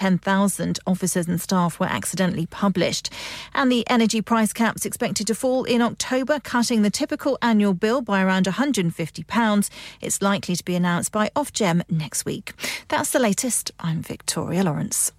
10,000 officers and staff were accidentally published. And the energy price cap's expected to fall in October, cutting the typical annual bill by around £150. It's likely to be announced by Ofgem next week. That's the latest. I'm Victoria Lawrence.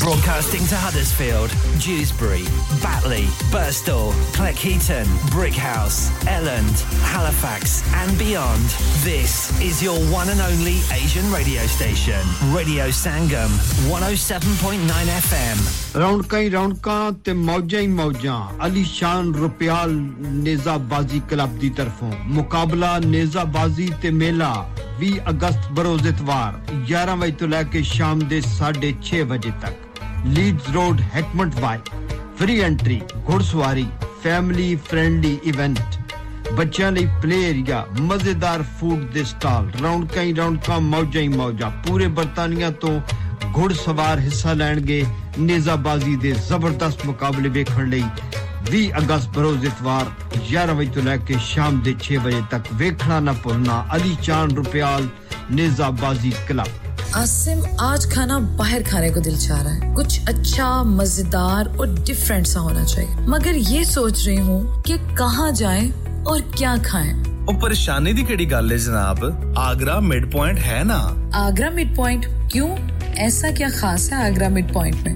Broadcasting to Huddersfield, Dewsbury, Batley, Burstall, Cleckheaton, Brickhouse, Elland, Halifax, and beyond. This is your one and only Asian radio station, Radio Sangam, 107.9 FM. ਰੌਣਕਾਂ ਹੀ ਰੌਣਕਾਂ ਤੇ ਮੌਜਾਂ ਹੀ ਮੌਜਾਂ ਅਲੀ ਸ਼ਾਨ Rupyal ਨੇਜ਼ਾਬਾਜ਼ੀ club ਦੀ ਤਰਫੋਂ ਮੁਕਾਬਲਾ ਨੇਜ਼ਾਬਾਜ਼ੀ ਤੇ ਮੇਲਾ 20 ਅਗਸਤ ਬਰੋਜ਼ ਇਤਵਾਰ 11 ਵਜੇ ਤੋਂ ਲੈ ਕੇ ਸ਼ਾਮ ਦੇ 6:30 ਵਜੇ ਤੱਕ Leeds road Heckmondwike free entry ਘੋੜਸਵਾਰੀ family friendly event ਬੱਚਿਆਂ ਲਈ ਪਲੇ ਏਰੀਆ ਮਜ਼ੇਦਾਰ ਫੂਡ ਦੇ ਸਟਾਲ ਰੌਣਕਾਂ ਹੀ ਰੌਣਕਾਂ ਮੌਜਾਂ ਹੀ ਮੌਜਾਂ। ਪੂਰੇ ਬਰਤਾਨੀਆ ਤੋਂ ਘੋੜਸਵਾਰ ਹਿੱਸਾ ਲੈਣਗੇ ਨੇਜ਼ਾਬਾਜ਼ੀ ਦੇ ਜ਼ਬਰਦਸਤ ਮੁਕਾਬਲੇ ਵੇਖਣ ਲਈ 20 ਅਗਸਤ ਬਰੋਜ਼ ਇਤਵਾਰ 11 ਵਜੇ ਤੋਂ ਲੈ ਕੇ ਸ਼ਾਮ ਦੇ 6 ਵਜੇ ਤੱਕ ਵੇਖਣਾ ਨਾ ਭੁੱਲਣਾ, ਅਲੀ ਚਾਨ ਰੁਪਿਆਲ ਨੇਜ਼ਾਬਾਜ਼ੀ ਕਲੱਬ آسم آج کھانا باہر کھانے کو دل چاہ رہا ہے۔ کچھ اچھا مزیدار اور ڈفرینٹ سا ہونا چاہیے۔ مگر یہ سوچ رہی ہوں کہ کہاں جائیں اور کیا کھائیں۔ اور پریشانی جناب؟ آگرہ مڈ پوائنٹ ہے نا؟ آگرہ مڈ پوائنٹ کیوں؟ ایسا کیا خاص ہے آگرہ مڈ پوائنٹ میں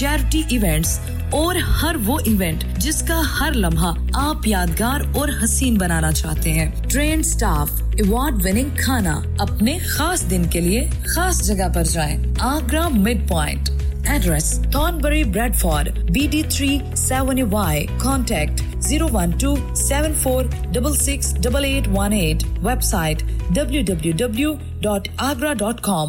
charity events اور ہر وہ ایونٹ جس کا ہر لمحہ آپ یادگار اور حسین بنانا چاہتے ہیں۔ ٹرین سٹاف ایوارڈ وننگ کھانا اپنے خاص دن کے لیے خاص جگہ پر جائیں۔ Agra mid point address Thornbury Bradford B D three seven Y contact zero one two seven four double six double eight one eight website W W W dot Agra dot com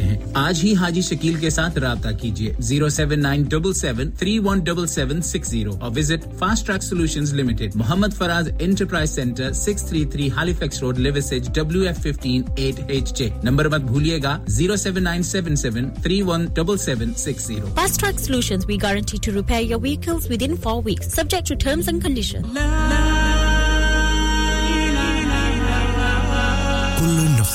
ہیں۔ سکتے ہیں۔ آج ہی حاجی شکیل کے ساتھ رابطہ کیجیے۔ Zero seven nine double seven three one double seven six zero اور visit fast track solution limited. Muhammad Faraz enterprise centre six three three ہالی Halifax road Liversedge W F fifteen eight H J. Number مت بھولے گا۔ Zero seven nine seven seven three one double seven six zero. Fast track solution we guarantee to repair your vehicles within four weeks subject to terms and condition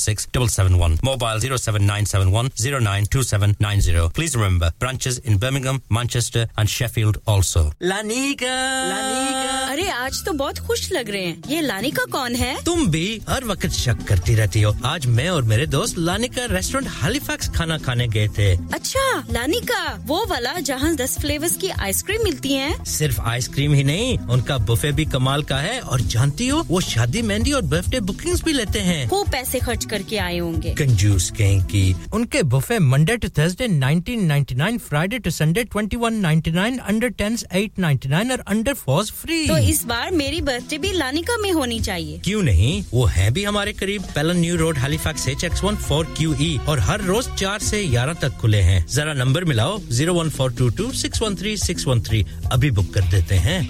076 771. Mobile 07971 092790. Please remember, branches in Birmingham, Manchester and Sheffield also. La Liga! La Liga! ارے آج تو بہت خوش لگ رہے ہیں یہ لانیکا کون ہے تم بھی ہر وقت شک کرتی رہتی ہو آج میں اور میرے دوست لانیکا ریسٹورینٹ ہالیفیکس کھانا کھانے گئے تھے اچھا لانیکا وہ والا جہاں دس فلیورز کی آئس کریم ملتی ہیں صرف آئس کریم ہی نہیں ان کا بفے بھی کمال کا ہے اور جانتی ہو وہ شادی مہندی اور برتھ ڈے بکنگ بھی لیتے ہیں خوب پیسے خرچ کر کے آئے ہوں گے۔ کنجوس کہیں کی ان کے buffet Monday to Thursday 1999 Friday to Sunday 2199 under 10s 899 اور انڈر 4s فری تو اس بار میری برتھ ڈے بھی لانیکا میں ہونی چاہیے۔ کیوں نہیں؟ وہ ہے بھی ہمارے قریب۔ Pellon new road Halifax H X 14QE اور ہر روز 4 سے 11 تک کھلے ہیں۔ ذرا نمبر ملاؤ 01422613613 one four two two six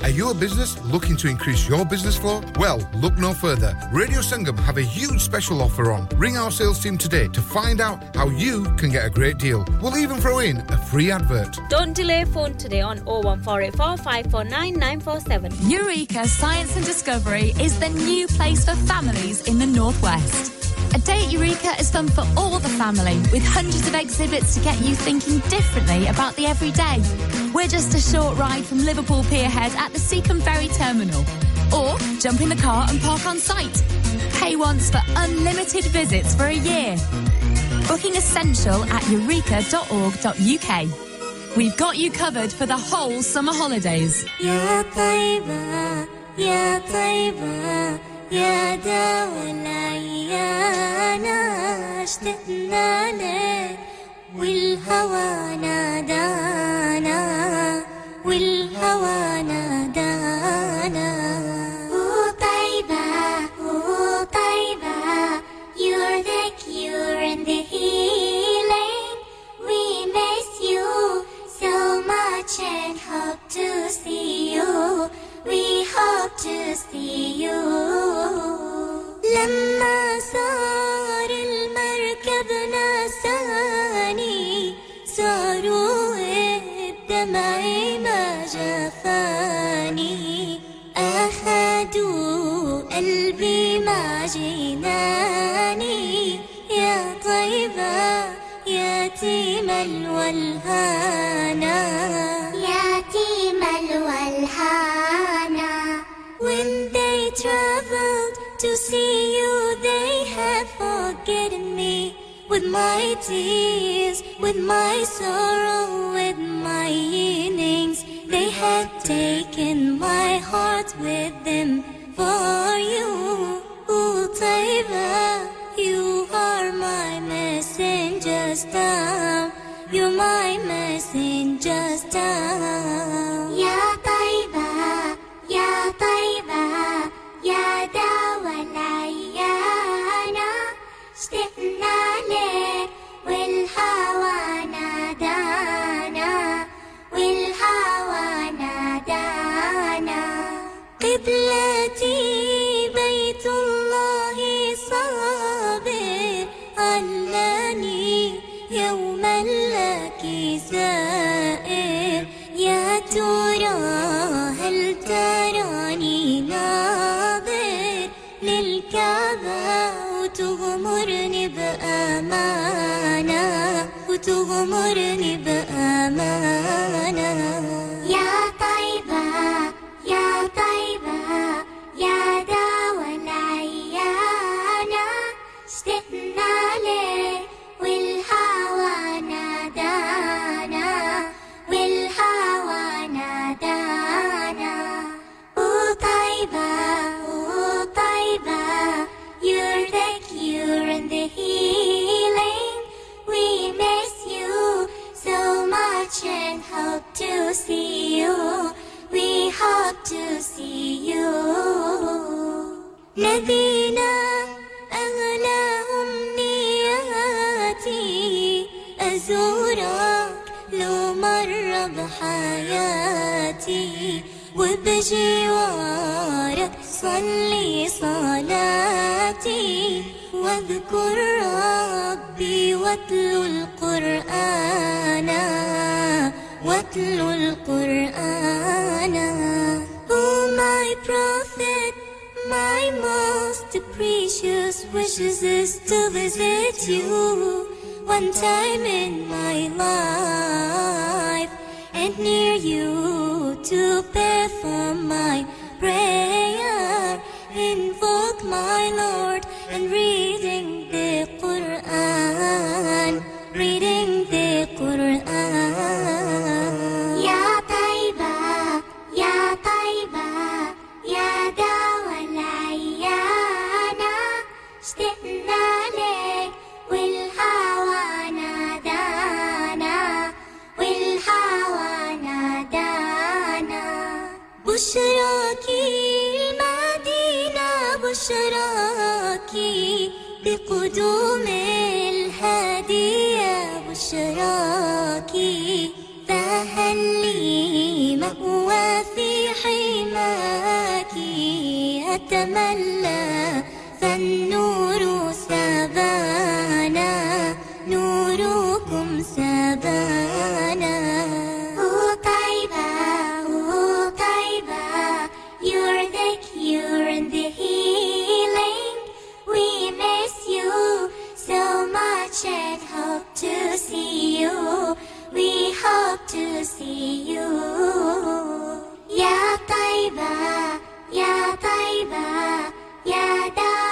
Are you a business looking to increase your business flow? Well, look no further. Radio Sangam have a huge special offer on. Ring our sales team today to find out how you can get a great deal. We'll even throw in a free advert. Don't delay phone today on 01484 549 947. Eureka Science and Discovery is the new place for families in the Northwest. A day at Eureka is fun for all the family, with hundreds of exhibits to get you thinking differently about the everyday. We're just a short ride from Liverpool Pierhead at the Seacombe Ferry Terminal. Or jump in the car and park on site. Pay once for unlimited visits for a year. Booking essential at eureka.org.uk. We've got you covered for the whole summer holidays. يا طيبة يا طيبة يا دوا العيانة اشتقنا لك والهوى نادانا والهوى نادانا much and hope to see you. We hope to see you. لما صار المركب نساني صاروا الدمع ما جفاني أخدوا قلبي ما جناني يا طيبة يتيم الولهانا يتيم الولهانا When they traveled to see you they had forgotten me With my tears, with my sorrow, with my yearnings They had taken my heart with them for you Ooh, Taiba, you are my messenger star. You're my messenger star. Ya Taiba, Ya عمر نبقى وبجوارك صلي صلاتي واذكر ربي واتلو القرآن واتلو القرآن Oh my prophet my most precious wishes is to visit you one time in my life and near you to perform my prayer, invoke my Lord and reading قدوم الهادي يا بشراكي فهل لي مأوى في حماكي. أتمنى فالنور سبانا نوركم سبانا. We hope to see you. Ya Taiba, Ya Taiba, Ya Taiba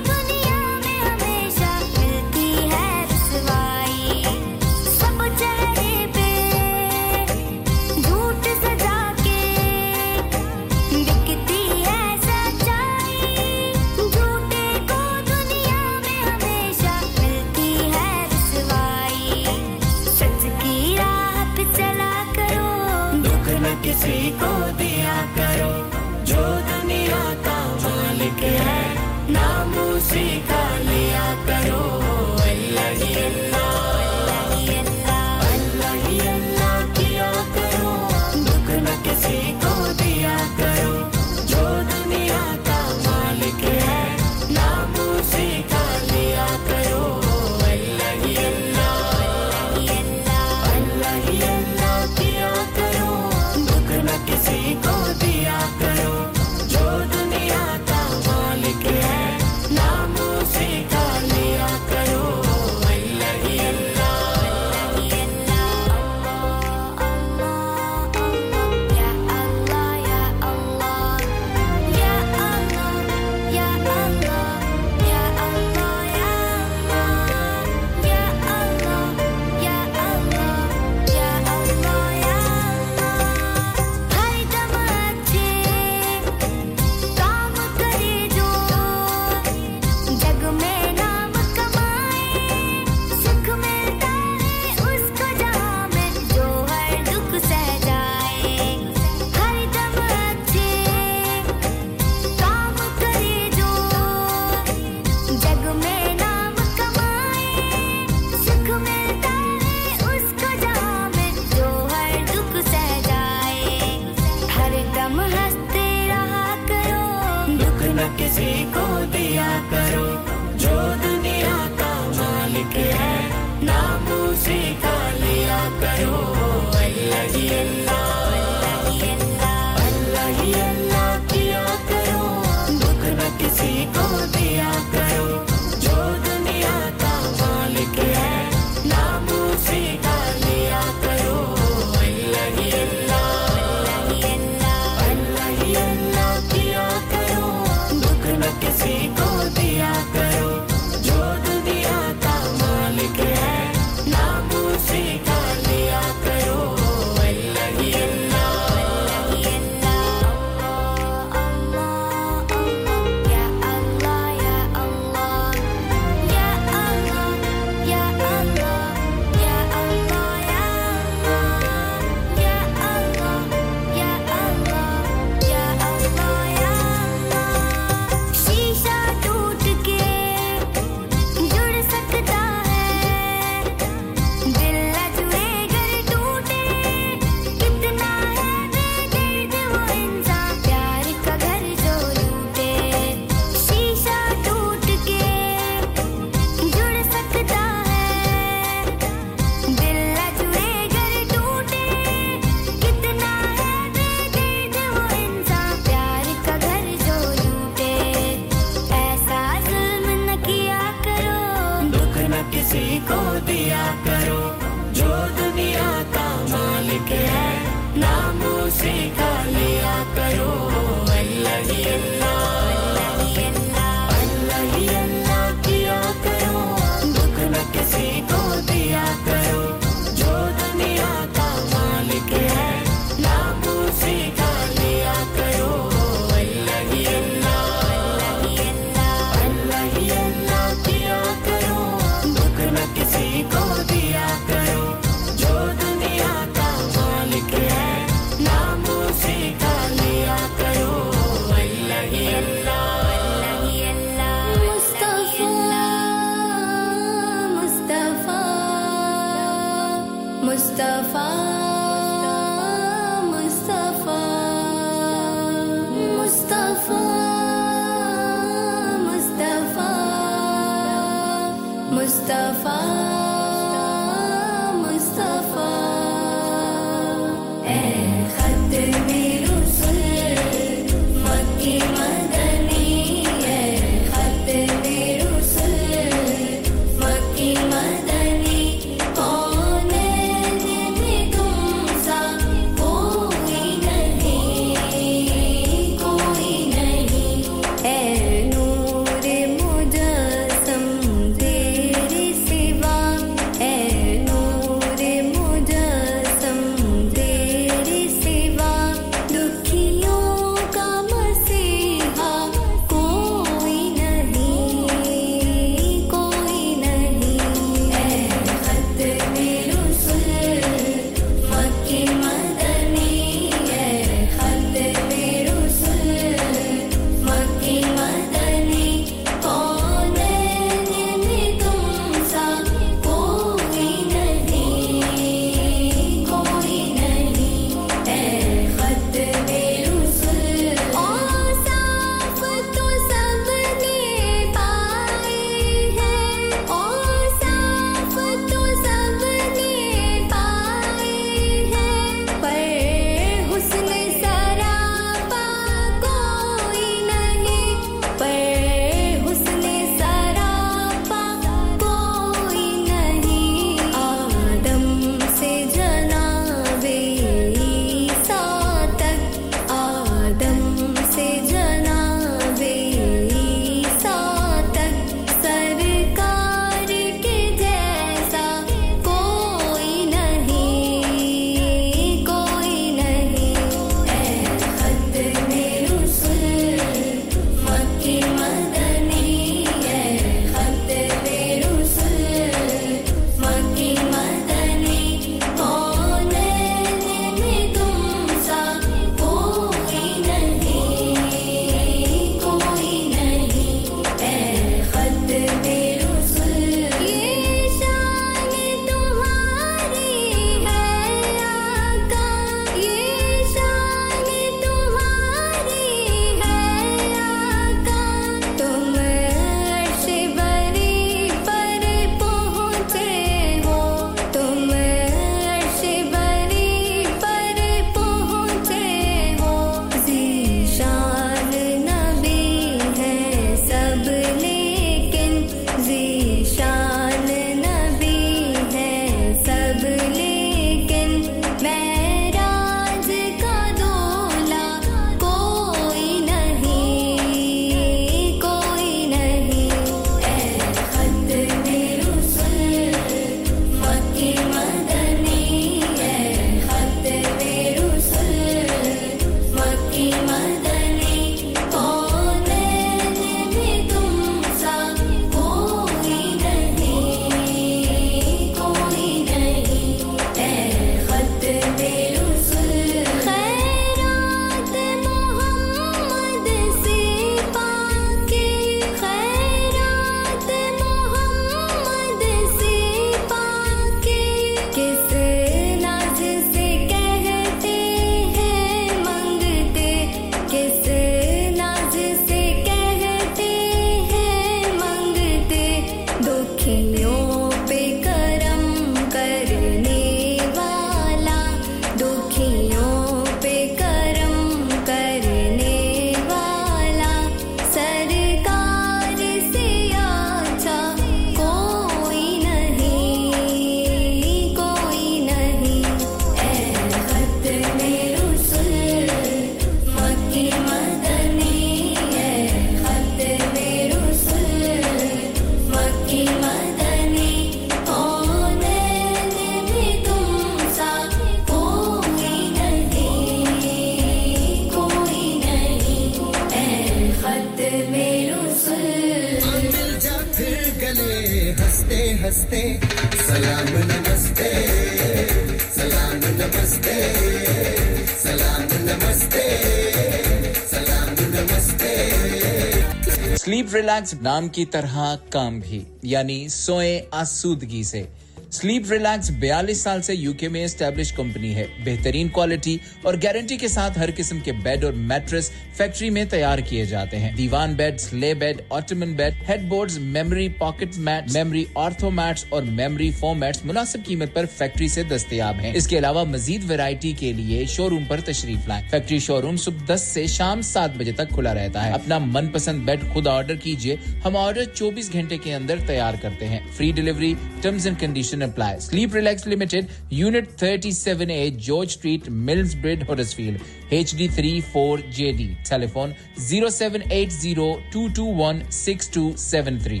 relax نام کی طرح کام بھی یعنی سوئیں آسودگی سے سلیپ ریلیکس بیالیس سال سے یو کے میں اسٹیبلش کمپنی ہے بہترین کوالٹی اور گارنٹی کے ساتھ ہر قسم کے بیڈ اور میٹرس فیکٹری میں تیار کیے جاتے ہیں۔ دیوان بیڈز، لے bed, ottoman bed, headboards, memory pocket mat memory ortho mats اور میموری فوم میٹس مناسب قیمت پر فیکٹری سے دستیاب ہیں۔ اس کے علاوہ مزید ویرائٹی کے لیے شو روم پر تشریف لائیں۔ فیکٹری شو روم صبح دس سے شام سات بجے تک کھلا رہتا ہے۔ اپنا من پسند بیڈ خود آرڈر کیجیے ہم آرڈر چوبیس گھنٹے کے اندر تیار کرتے ہیں۔ Free delivery terms and condition apply sleep relax limited unit thirty seven A George street mills bread Huddersfield H D three four J D telephone zero seven eight zero two two one six two seven three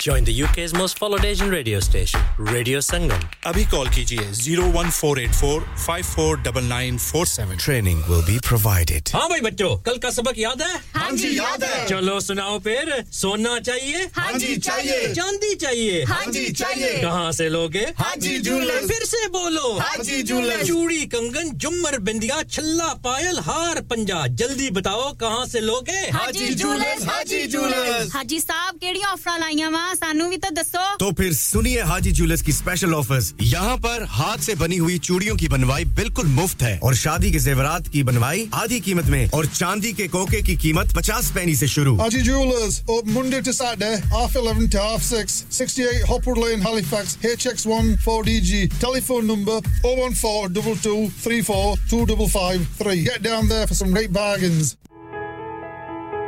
جوائنسٹ فالوڈیشن radio station radio Sangam ابھی call کیجیے zero one four eight four five four double ہاں بچوں کل کا سبق یاد ہے چلو سناؤ پھر سونا چاہیے چاندی چاہیے کہاں سے لوگے پھر سے بولو جھولے چوڑی کنگن جمر بندیا چلانا پائل ہار پنجاب جلدی بتاؤ کہاں سے لوگے ہاں جی صاحب کیڑی آفر لائیے ہاں سانو بھی تو دسو۔ تو پھر سنیے حاجی جیولرز کی اسپیشل آفرز یہاں پر ہاتھ سے بنی ہوئی چوڑیوں کی بنوائی بالکل مفت ہے۔ اور شادی کے زیورات کی بنوائی آدھی قیمت میں اور چاندی کے کوکے کی قیمت پچاس پینی سے شروع۔ Haji jewellers Monday to Saturday half 11 to half 6 68 Hopwood lane Halifax H X 14DG telephone number 01422342553 get down there for some great bargains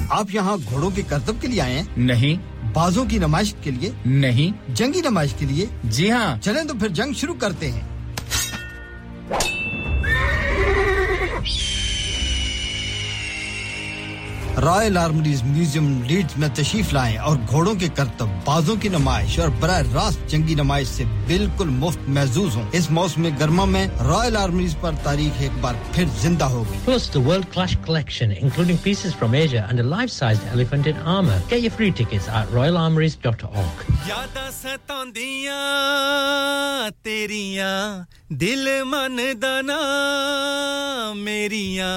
کرن آپ یہاں گھوڑوں کے کرتب کے لیے آئے ہیں؟ نہیں۔ بازوں کی نمائش کے لیے؟ نہیں۔ جنگی نمائش کے لیے؟ جی ہاں۔ چلیں تو پھر جنگ شروع کرتے ہیں۔ رائل آرمریز میوزیم لیڈز میں تشریف لائیں اور گھوڑوں کے کرتب بازوں کی نمائش اور براہ راست جنگی نمائش سے بالکل مفت محظوظ ہوں۔ اس موسم گرما میں رائل آرمریز پر تاریخ ایک بار پھر زندہ ہوگی plus the world clash collection including pieces from Asia and a life-sized elephant in armor. Get your free tickets at royalarmories.org یاداں ستاندیاں تیریاں دل من دنا میریاں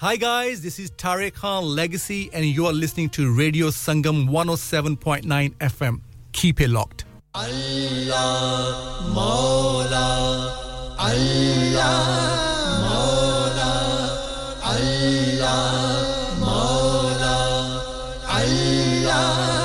Hi guys, this is Tarek Khan Legacy and you are listening to Radio Sangam 107.9 FM. Keep it locked. Allah Mola Allah Mola Allah Mola Allah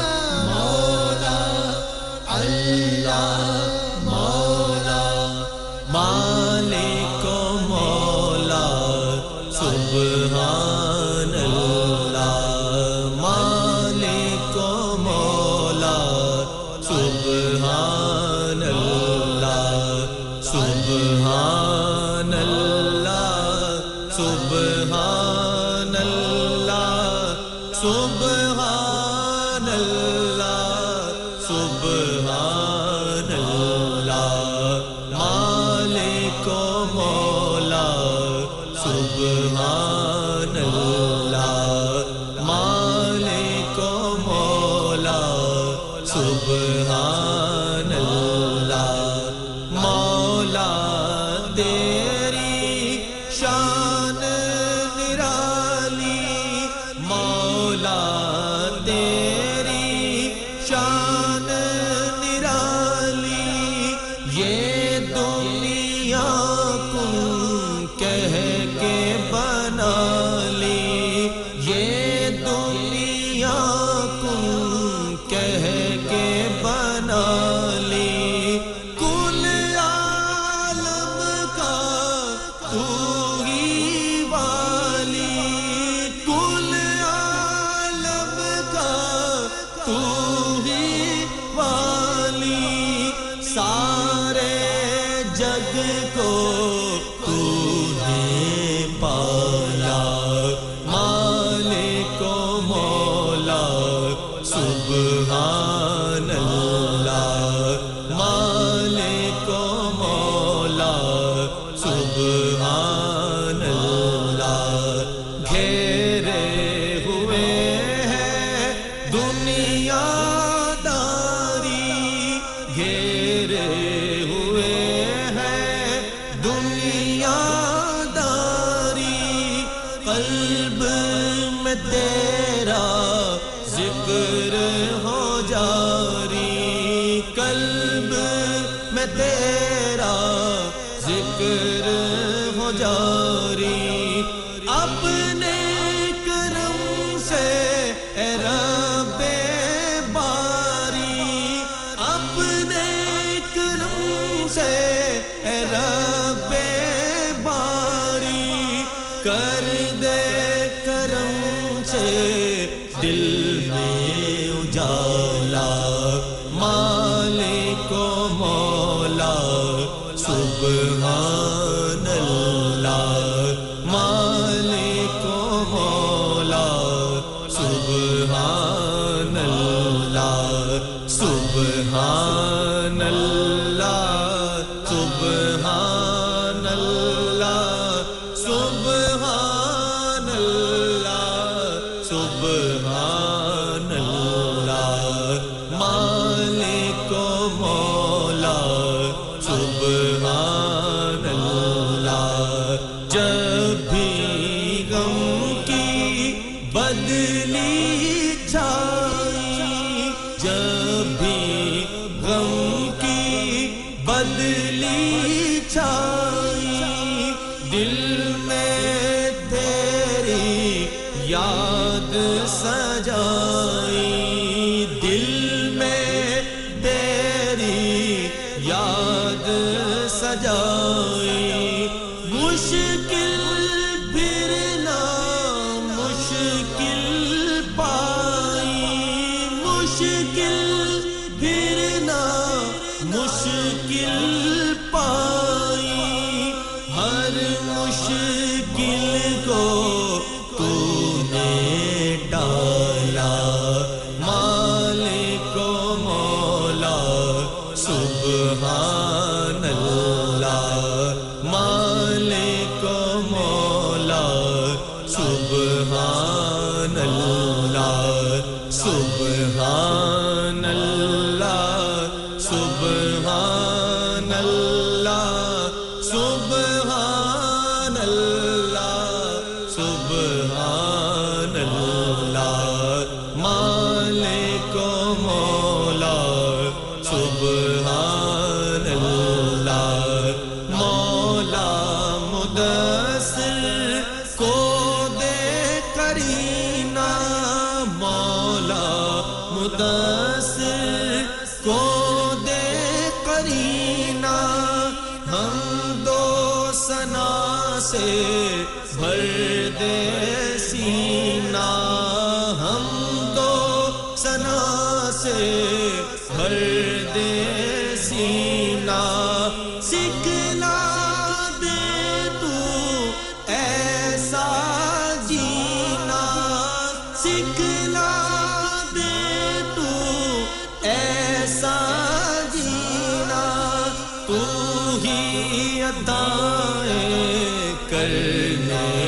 Amen.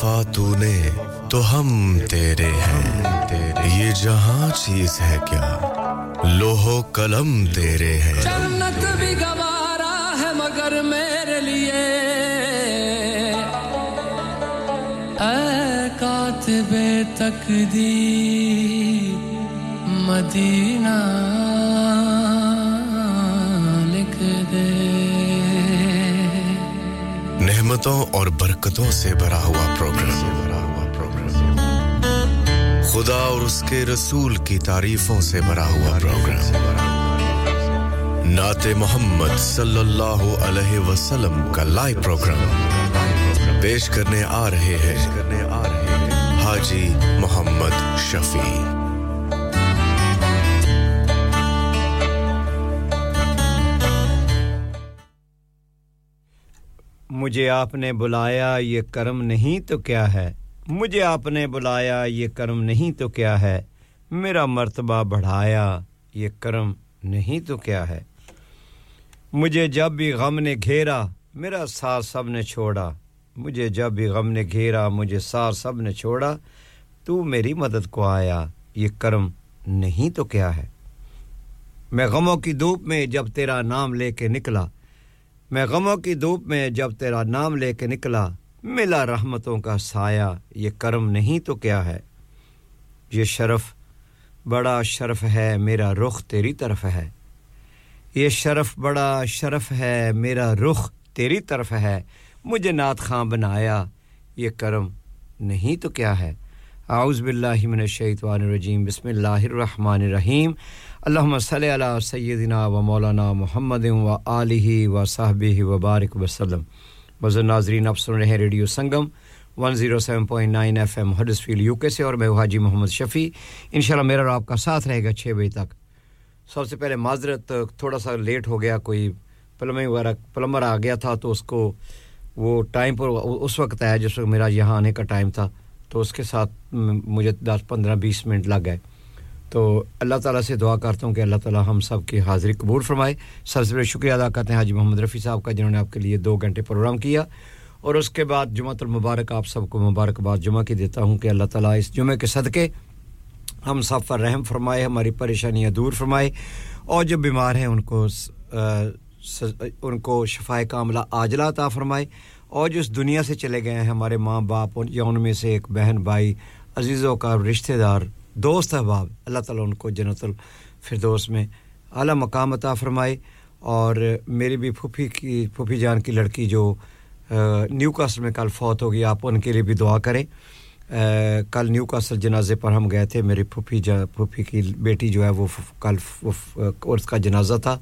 تو نے تو ہم تیرے ہیں۔ یہ جہاں چیز ہے کیا؟ لوہو قلم تیرے ہیں۔ جنت بھی گوارا ہے مگر میرے لیے۔ اے کاتب تقدیر، مدینہ لکھ دے۔ نعمتوں اور برکتوں سے بھرا ہوا پروگرام خدا اور اس کے رسول کی تعریفوں سے بھرا ہوا پروگرام نعت محمد صلی اللہ علیہ وسلم کا لائیو پروگرام پیش کرنے آ رہے ہیں حاجی محمد شفیع. مجھے آپ نے بلایا یہ کرم نہیں تو کیا ہے؟ مجھے آپ نے بلایا یہ کرم نہیں تو کیا ہے؟ میرا مرتبہ بڑھایا یہ کرم نہیں تو کیا ہے؟ مجھے جب بھی غم نے گھیرا میرا ساتھ سب نے چھوڑا۔ مجھے جب بھی غم نے گھیرا مجھے سار سب نے چھوڑا۔ تو میری مدد کو آیا یہ کرم نہیں تو کیا ہے؟ میں غموں کی دھوپ میں جب تیرا نام لے کے نکلا میں غموں کی دھوپ میں جب تیرا نام لے کے نکلا، ملا رحمتوں کا سایہ، یہ کرم نہیں تو کیا ہے؟ یہ شرف بڑا شرف ہے، میرا رخ تیری طرف ہے۔ یہ شرف بڑا شرف ہے، میرا رخ تیری طرف ہے۔ مجھے نعت خاں بنایا، یہ کرم نہیں تو کیا ہے؟ اعوذ باللہ من الشیطان الرجیم، بسم اللہ الرحمن الرحیم۔ اللہم صلی علی سیدنا و مولانا محمد و علیہ و صحبہ و بارک وسلم۔ وزر ناظرین، آپ سن رہے ہیں radio Sangam 107.9 F M Huddersfield U K سے، اور میں حاجی محمد شفیع۔ انشاءاللہ میرا اور آپ کا ساتھ رہے گا چھ بجے تک۔ سب سے پہلے معذرت، تھوڑا سا لیٹ ہو گیا، کوئی پلمبنگ وغیرہ، پلمبر آ گیا تھا تو اس کو وہ ٹائم پر، اس وقت آیا جس وقت میرا یہاں آنے کا ٹائم تھا، تو اس کے ساتھ مجھے دس پندرہ بیس منٹ لگ گئے۔ تو اللہ تعالیٰ سے دعا کرتا ہوں کہ اللہ تعالیٰ ہم سب کی حاضری قبول فرمائے۔ سب سے بڑے شکریہ ادا کرتے ہیں حاجی محمد رفیع صاحب کا، جنہوں نے آپ کے لیے دو گھنٹے پروگرام کیا۔ اور اس کے بعد جمعہ المبارک آپ سب کو مبارکباد جمعہ کی دیتا ہوں کہ اللہ تعالیٰ اس جمعے کے صدقے ہم سب پر رحم فرمائے، ہماری پریشانیاں دور فرمائے۔ اور جو بیمار ہیں ان کو ان کو شفا کا عملہ عاجلہ عطا فرمائے۔ اور جو اس دنیا سے چلے گئے ہیں، ہمارے ماں باپ یا ان میں سے ایک بہن بھائی، عزیزوں کا رشتہ دار دوست احباب، اللہ تعالیٰ ان کو جنت الفردوس میں اعلیٰ مقام عطا فرمائے اور میری بھی پھوپھی کی، پھوپھی جان کی لڑکی جو نیو کاسل میں کل فوت ہو گئی، آپ ان کے لیے بھی دعا کریں۔ کل نیو کاسل جنازے پر ہم گئے تھے، میری پھوپھی جا، پھوپھی کی بیٹی جو ہے وہ کل اس کا جنازہ تھا۔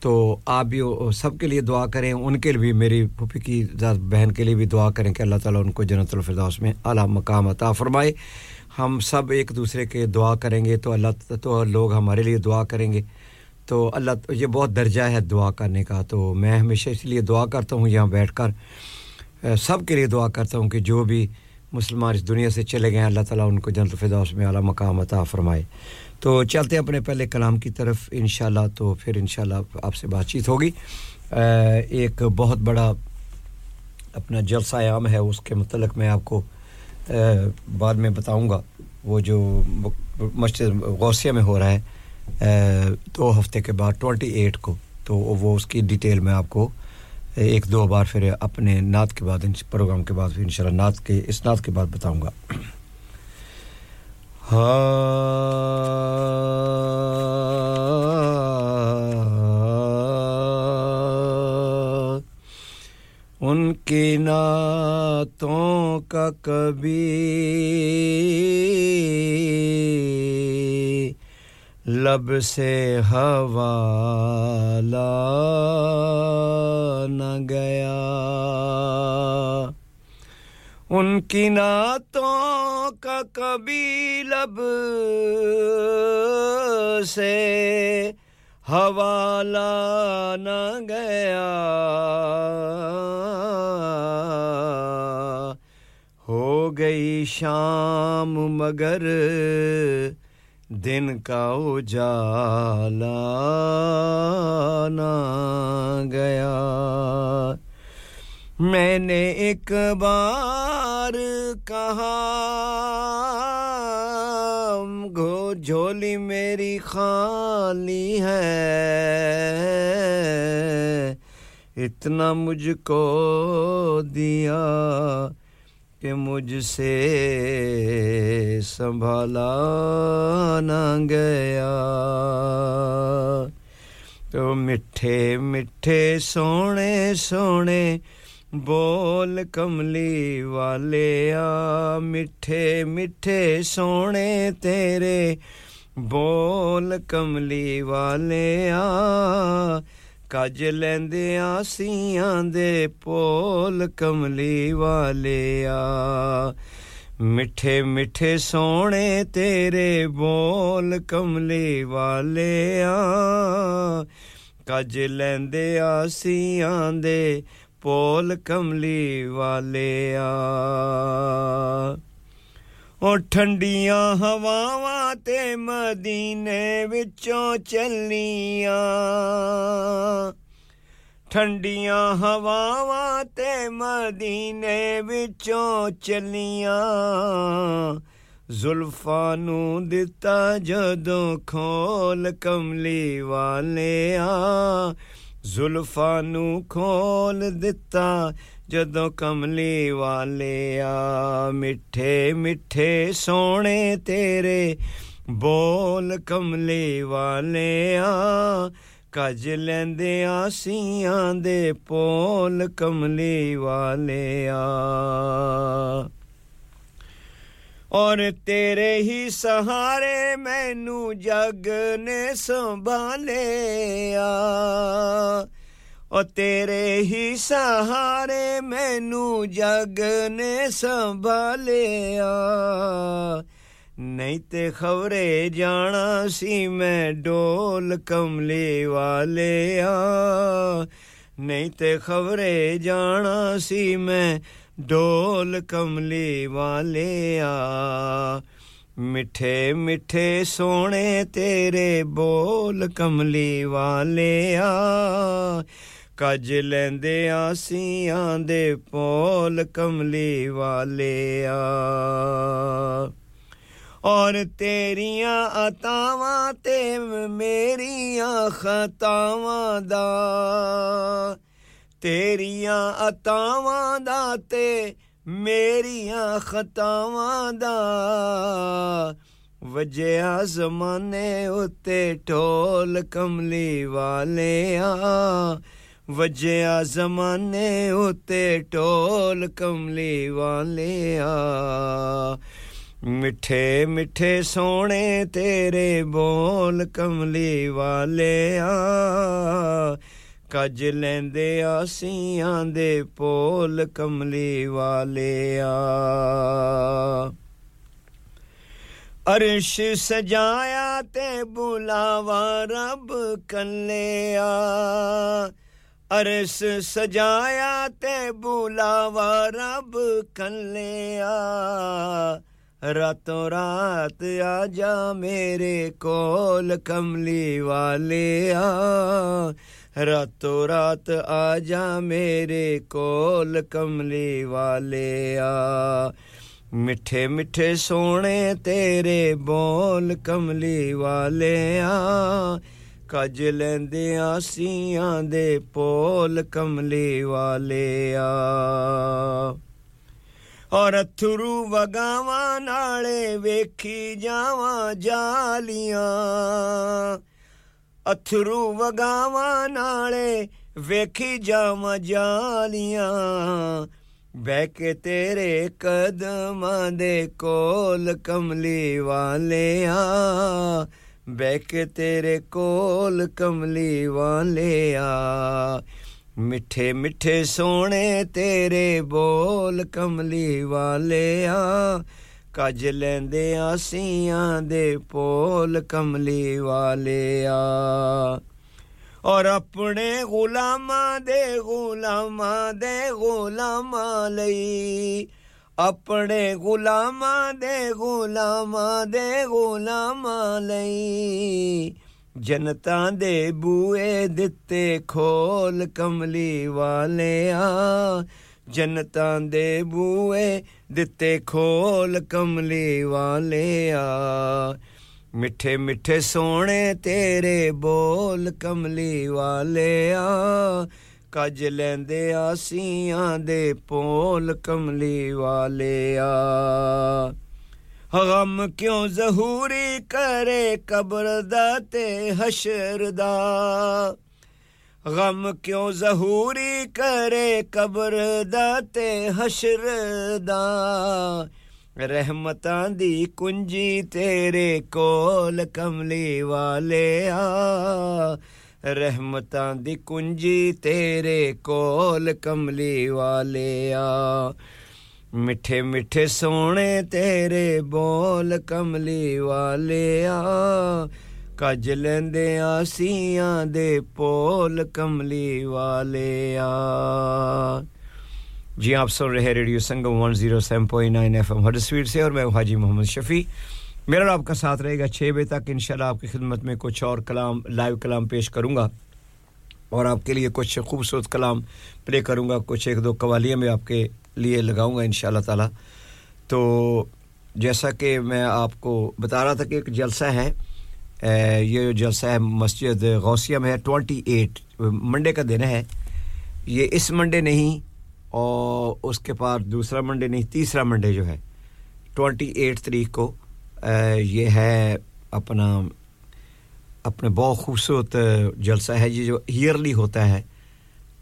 تو آپ بھی سب کے لیے دعا کریں، ان کے لیے بھی، میری پھوپھی کی بہن کے لیے بھی دعا کریں کہ اللہ تعالیٰ ان کو جنت الفردوس میں اعلیٰ مقام عطا فرمائے۔ ہم سب ایک دوسرے کے دعا کریں گے تو اللہ تو لوگ ہمارے لیے دعا کریں گے۔ تو اللہ یہ بہت درجہ ہے دعا کرنے کا۔ تو میں ہمیشہ اس لیے دعا کرتا ہوں، یہاں بیٹھ کر سب کے لیے دعا کرتا ہوں کہ جو بھی مسلمان اس دنیا سے چلے گئے ہیں، اللہ تعالیٰ ان کو جنت الفاظ میں اعلیٰ مقام عطا فرمائے۔ تو چلتے ہیں اپنے پہلے کلام کی طرف، انشاءاللہ۔ تو پھر انشاءاللہ آپ سے بات چیت ہوگی۔ ایک بہت بڑا اپنا جلسہ عام ہے، اس کے متعلق میں آپ کو بعد میں بتاؤں گا، وہ جو مسجد غوثیہ میں ہو رہا ہے دو ہفتے کے بعد ٹوئنٹی ایٹ کو، تو وہ اس کی ڈیٹیل میں آپ کو ایک دو بار پھر اپنے نعت کے بعد پروگرام کے بعد پھر انشاءاللہ نعت کے، اس نعت کے بعد بتاؤں گا۔ ہاں۔ ان کی نعتوں کا کبھی لب سے ہوا نہ گیا۔ ان کی نعتوں کا کبھی لب سے حوالہ نہ گیا۔ ہو گئی شام مگر دن کا اجالا نہ گیا۔ میں نے ایک بار کہا گھو جھولی میری خالی ہے۔ اتنا مجھ کو دیا کہ مجھ سے سنبھالا نہ گیا۔ تو مٹھے مٹھے سونے سونے ਬੋਲ ਕਮਲੀ ਵਾਲਿਆ, ਮਿੱਠੇ ਮਿੱਠੇ ਸੋਹਣੇ ਤੇਰੇ। ਬੋਲ ਕਮਲੀ ਵਾਲਿਆ, ਕੱਜ ਲੈਂਦੇ ਆਸੀਆਂ ਦੇ ਪੋਲ ਕਮਲੀ ਵਾਲਿਆ। ਮਿੱਠੇ ਮਿੱਠੇ ਸੋਹਣੇ ਤੇਰੇ ਬੋਲ ਕਮਲੇ ਵਾਲਿਆ। ਕੱਜ ਲੈਂਦੇ ਆਸੀਆਂ ਦੇ ਪੋਲ ਕਮਲੀ ਉਹ ਠੰਡੀਆਂ ਹਵਾਵਾਂ ਤੇ ਮਦੀਨੇ ਵਿੱਚੋਂ ਚੱਲੀਆਂ। ਠੰਡੀਆਂ ਹਵਾਵਾਂ ਤੇ ਮਦੀਨੇ ਵਿੱਚੋਂ ਚੱਲੀਆਂ। ਜ਼ੁਲਫਾਂ ਨੂੰ ਦਿੱਤਾ ਜਦੋਂ ਖੋਲ ਕਮਲੀ ਵਾਲਿਆ। ਜ਼ੁਲਫਾਂ ਨੂੰ ਖੋਲ ਦਿੱਤਾ, ਜਦੋਂ ਕਮਲੀ ਵਾਲਿਆ ਮਿੱਠੇ ਮਿੱਠੇ ਸੋਹਣੇ ਤੇਰੇ, ਬੋਲ ਕਮਲੀ ਵਾਲਿਆ ਕਜ ਲੈਂਦੇ ਆਸੀਆਂ ਦੇ ਪੋਲ ਕਮਲੀ ਵਾਲਿਆ ਔਰ ਤੇਰੇ ਹੀ ਸਹਾਰੇ ਮੈਨੂੰ ਜਗ ਨੇ ਸੰਭਾਲਿਆ। ਓ ਤੇਰੇ ਹੀ ਸਹਾਰੇ ਮੈਨੂੰ ਜਗ ਨੇ ਸੰਭਾਲਿਆ। ਨਹੀਂ ਤੇ ਖਬਰੇ ਜਾਣਾ ਸੀ ਮੈਂ ਡੋਲ ਕਮਲੇ ਵਾਲਿਆ। ਨਹੀਂ ਤੇ ਖਬਰੇ ਜਾਣਾ ਸੀ ਮੈਂ ਡੋਲ ਕਮਲੇ ਵਾਲਿਆ, ਮਿੱਠੇ ਮਿੱਠੇ ਸੋਹਣੇ ਤੇਰੇ ਬੋਲ ਕਮਲੀ ਵਾਲਿਆ। ਕੱਜ ਲੈਂਦੇ ਆਸੀਆਂ ਦੇ ਪੋਲ ਕਮਲੀ ਵਾਲਿਆ। ਔਰ ਤੇਰੀਆਂ ਅਤਾਵਾਂ ਤੇ ਮੇਰੀਆਂ ਖਤਾਵਾਂ ਦਾ تیریاں عطاواں دا تے میریاں خطاواں دا وجیا زمانے اتے ٹھول کملی والیاں وجیا زمانے اتے ٹھول کملی والیاں مٹھے مٹھے سونے تیرے بول کملی والیاں ਕੱਜ ਲੈਂਦੇ ਆਸੀਆਂ ਦੇ ਪੋਲ ਕਮਲੀ ਵਾਲਿਆ ਅਰਸ਼ ਸਜਾਇਆ ਤੇ ਬੁਲਾਵਾ ਰੱਬ ਕੱਲਿਆ ਅਰਸ਼ ਸਜਾਇਆ ਤੇ ਬੁਲਾਵਾ ਰੱਬ ਕੱਲਿਆ ਰਾਤੋਂ ਰਾਤ ਆ ਜਾ ਮੇਰੇ ਕੋਲ ਕਮਲੀ ਵਾਲਿਆ ਰਾਤੋਂ ਰਾਤ ਆ ਜਾ ਮੇਰੇ ਕੋਲ ਕਮਲੀ ਵਾਲਿਆ। ਮਿੱਠੇ ਮਿੱਠੇ ਸੋਹਣੇ ਤੇਰੇ ਬੋਲ ਕਮਲੀ ਵਾਲਿਆ। ਕੱਜ ਲੈਂਦੇ ਆਸੀਆਂ ਦੇ ਪੋਲ ਕਮਲੀ ਵਾਲਿਆ। ਔਰ ਅਥਰੂ ਵਗਾਵਾਂ ਨਾਲੇ ਵੇਖੀ ਜਾਵਾਂ ਜਾਲੀਆਂ। ਅਥਰੂ ਵਗਾਵਾਂ ਨਾਲੇ ਵੇਖੀ ਜਾਵਾਂ ਜਾਲੀਆਂ ਬਹਿ ਕੇ ਤੇਰੇ ਕਦਮਾਂ ਦੇ ਕੋਲ ਕਮਲੀ ਵਾਲਿਆ। ਬਹਿ ਕੇ ਤੇਰੇ ਕੋਲ ਕਮਲੀ ਵਾਲਿਆ। ਮਿੱਠੇ ਮਿੱਠੇ ਸੋਹਣੇ ਤੇਰੇ ਬੋਲ ਕਮਲੀ ਵਾਲਿਆ। ਕੱਜ ਲੈਂਦੇ ਆਸੀਆਂ ਦੇ ਪੋਲ ਕਮਲੀ ਵਾਲਿਆ ਔਰ ਆਪਣੇ ਗੁਲਾਮਾਂ ਦੇ ਗੁਲਾਮਾਂ ਦੇ ਗੁਲਾਮਾਂ ਲਈ, ਆਪਣੇ ਗੁਲਾਮਾਂ ਦੇ ਗੁਲਾਮਾਂ ਦੇ ਗੁਲਾਮਾਂ ਲਈ, ਜਨਤਾਂ ਦੇ ਬੂਏ ਦਿੱਤੇ ਖੋਲ ਕਮਲੀ ਵਾਲਿਆ ਜਨਤਾਂ ਦੇ ਬੂਏ ਦਿੱਤੇ ਖੋਲ ਕਮਲੀ ਵਾਲਿਆ ਮਿੱਠੇ ਮਿੱਠੇ ਸੋਹਣੇ ਤੇਰੇ ਬੋਲ ਕਮਲੀ ਵਾਲਿਆ ਕੱਜ ਲੈਂਦੇ ਆਸੀਆਂ ਦੇ ਪੋਲ ਕਮਲੀ ਵਾਲਿਆ ਗਮ ਕਿਉਂ ਜ਼ਹੂਰੀ ਕਰੇ ਕਬਰ ਦਾ ਤੇ ਹਸ਼ਰ ਦਾ ਗਮ ਕਿਉਂ ਜ਼ਹੂਰੀ ਕਰੇ ਕਬਰ ਦਾ ਤੇ ਹਸ਼ਰ ਦਾ? ਰਹਿਮਤਾਂ ਦੀ ਕੁੰਜੀ ਤੇਰੇ ਕੋਲ ਕਮਲੀ ਵਾਲਿਆ। ਰਹਿਮਤਾਂ ਦੀ ਕੁੰਜੀ ਤੇਰੇ ਕੋਲ ਕਮਲੀ ਵਾਲਿਆ। ਮਿੱਠੇ ਮਿੱਠੇ ਸੋਹਣੇ ਤੇਰੇ ਬੋਲ ਕਮਲੀ ਵਾਲਿਆ। ਕੱਜ ਲੈਂਦੇ ਆਸੀਆਂ ਦੇ ਪੋਲ ਕਮਲੀ ਵਾਲਿਆ جی آپ سن رہے ریڈیو سنگم 107.9 ایف ایم ہر ہڈسویر سے اور میں حاجی محمد شفیع میرا آپ کا ساتھ رہے گا چھ بجے تک انشاءاللہ آپ کی خدمت میں کچھ اور کلام لائیو کلام پیش کروں گا اور آپ کے لیے کچھ خوبصورت کلام پلے کروں گا، کچھ ایک دو قوالیاں میں آپ کے لیے لگاؤں گا انشاءاللہ تعالی۔ تو جیسا کہ میں آپ کو بتا رہا تھا کہ ایک جلسہ ہے یہ جلسہ ہے، مسجد غوثیہ میں ہے ٹوئنٹی ایٹ منڈے کا دن ہے۔ یہ اس منڈے نہیں، اور اس کے پاس دوسرا منڈے نہیں، تیسرا منڈے جو ہے ٹوئنٹی ایٹ تاریخ کو یہ ہے اپنا، اپنے بہت خوبصورت جلسہ ہے۔ یہ جو ایئرلی ہوتا ہے،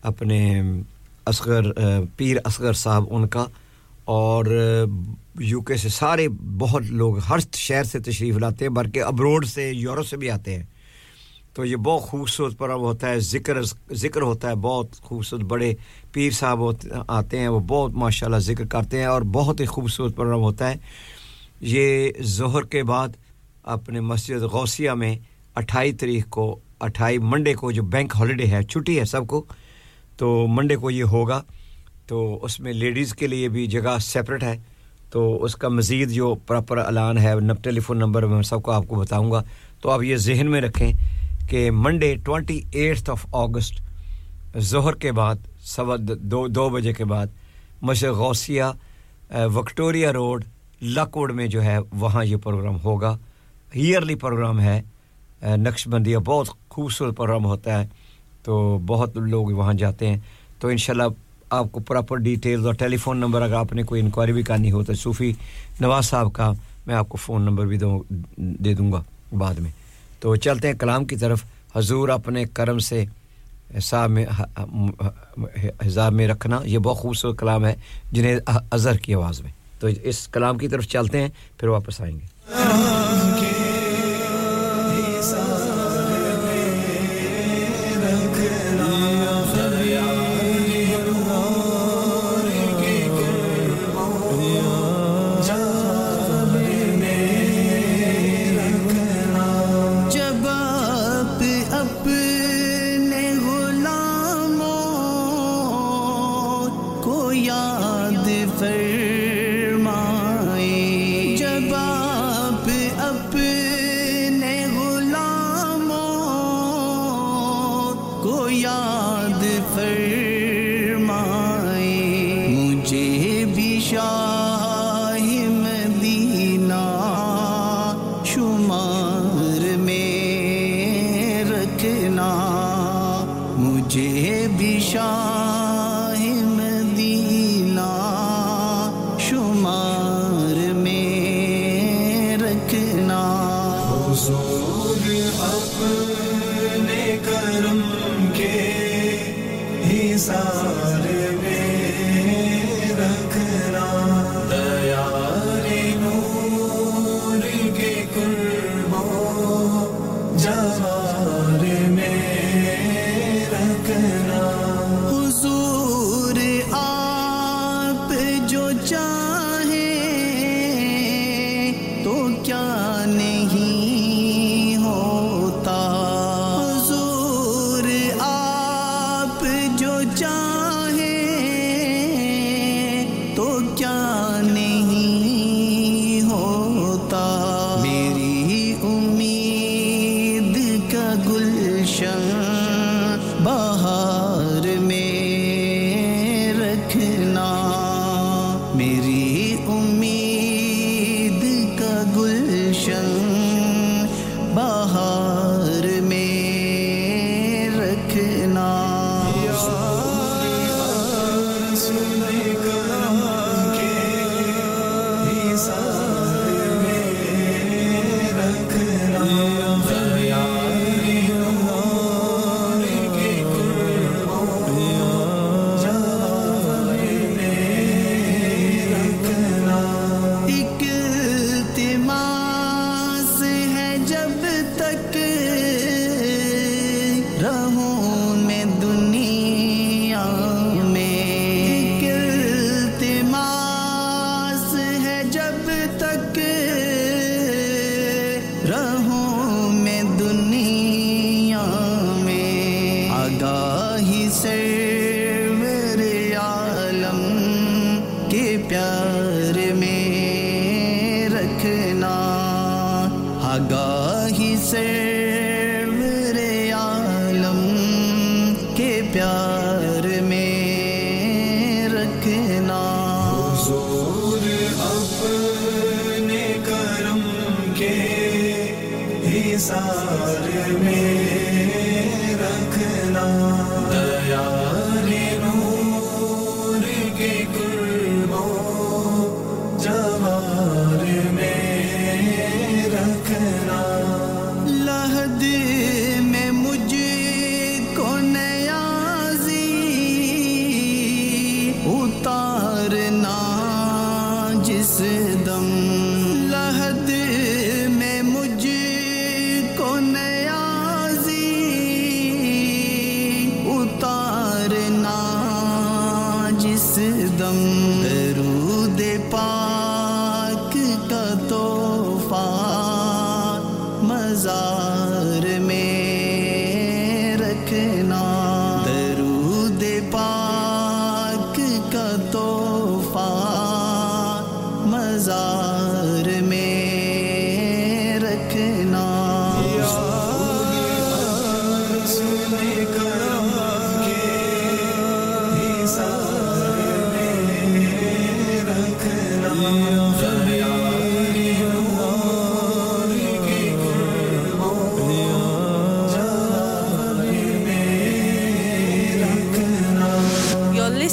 اپنے اصغر پیر اصغر صاحب ان کا، اور یو کے سے سارے بہت لوگ ہر شہر سے تشریف لاتے ہیں، بلکہ ابروڈ سے یورپ سے بھی آتے ہیں۔ تو یہ بہت خوبصورت پرب ہوتا ہے، ذکر ذکر ہوتا ہے، بہت خوبصورت بڑے پیر صاحب آتے ہیں، وہ بہت ماشاءاللہ ذکر کرتے ہیں اور بہت ہی خوبصورت پرب ہوتا ہے۔ یہ ظہر کے بعد اپنے مسجد غوثیہ میں اٹھائی تاریخ کو، اٹھائی منڈے کو جو بینک ہالیڈے ہے، چھٹی ہے سب کو، تو منڈے کو یہ ہوگا۔ تو اس میں لیڈیز کے لیے بھی جگہ سیپریٹ ہے۔ تو اس کا مزید جو پراپر اعلان ہے ٹیلی فون نمبر میں سب کو آپ کو بتاؤں گا۔ تو آپ یہ ذہن میں رکھیں کہ Monday twenty eighth of August ظہر کے بعد سوا دو دو بجے کے بعد، مشرق غوثیہ وکٹوریا روڈ لکوڈ میں جو ہے، وہاں یہ پروگرام ہوگا۔ ایئرلی پروگرام ہے۔ نقش بندیہ بہت خوبصورت پروگرام ہوتا ہے۔ تو بہت لوگ وہاں جاتے ہیں۔ تو انشاءاللہ آپ کو پراپر ڈیٹیلز اور ٹیلی فون نمبر اگر آپ نے کوئی انکوائری بھی کرنی ہو تو صوفی نواز صاحب کا میں آپ کو فون نمبر بھی دوں دے دوں گا بعد میں۔ تو چلتے ہیں کلام کی طرف۔ حضور اپنے کرم سے حساب میں حساب میں رکھنا یہ بہت خوبصورت کلام ہے جنہیں اظہر کی آواز میں۔ تو اس کلام کی طرف چلتے ہیں پھر واپس آئیں گے۔ Oh,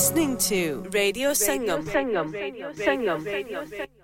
listening to Radio Sangam. Radio Sangam. Radio Sangam. Radio Sangam.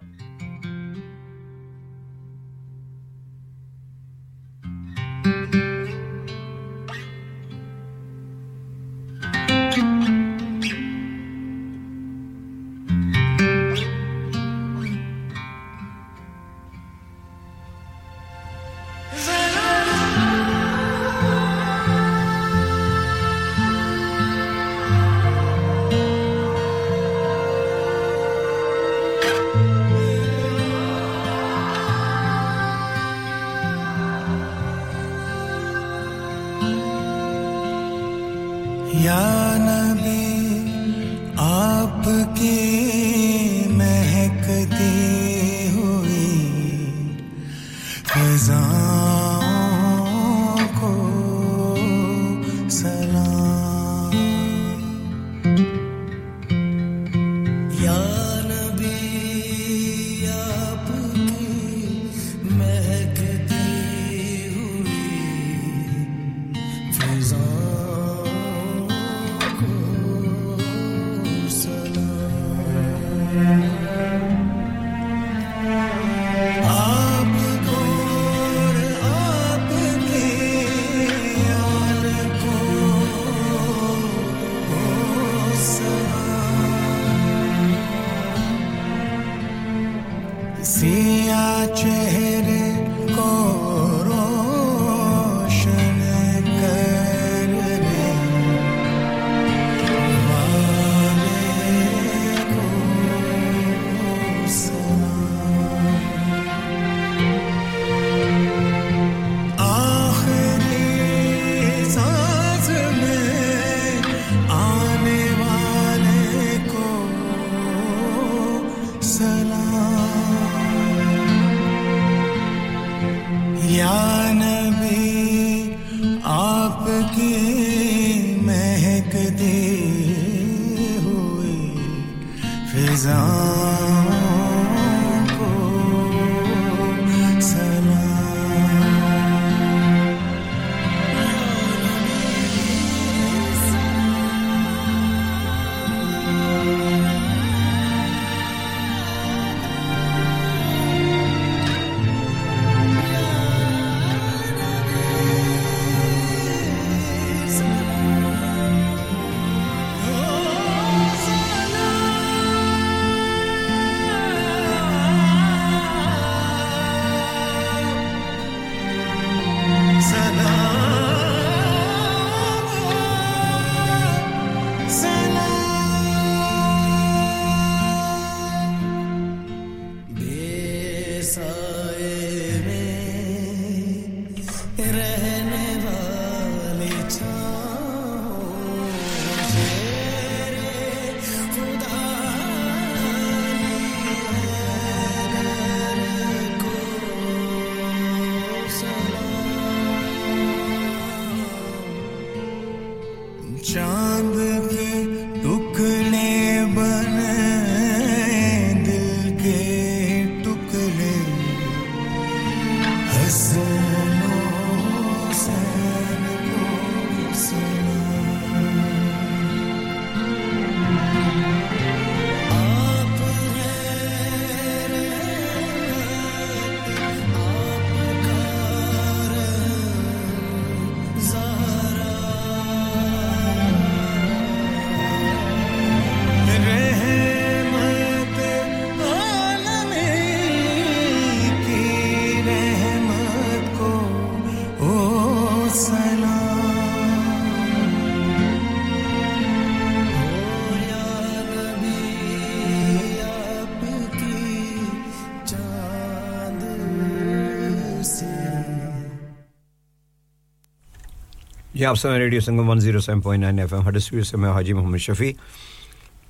جی آپ سمے radio Sangam one zero seven point nine F M Huddersfield سے میں حاجی محمد شفیع۔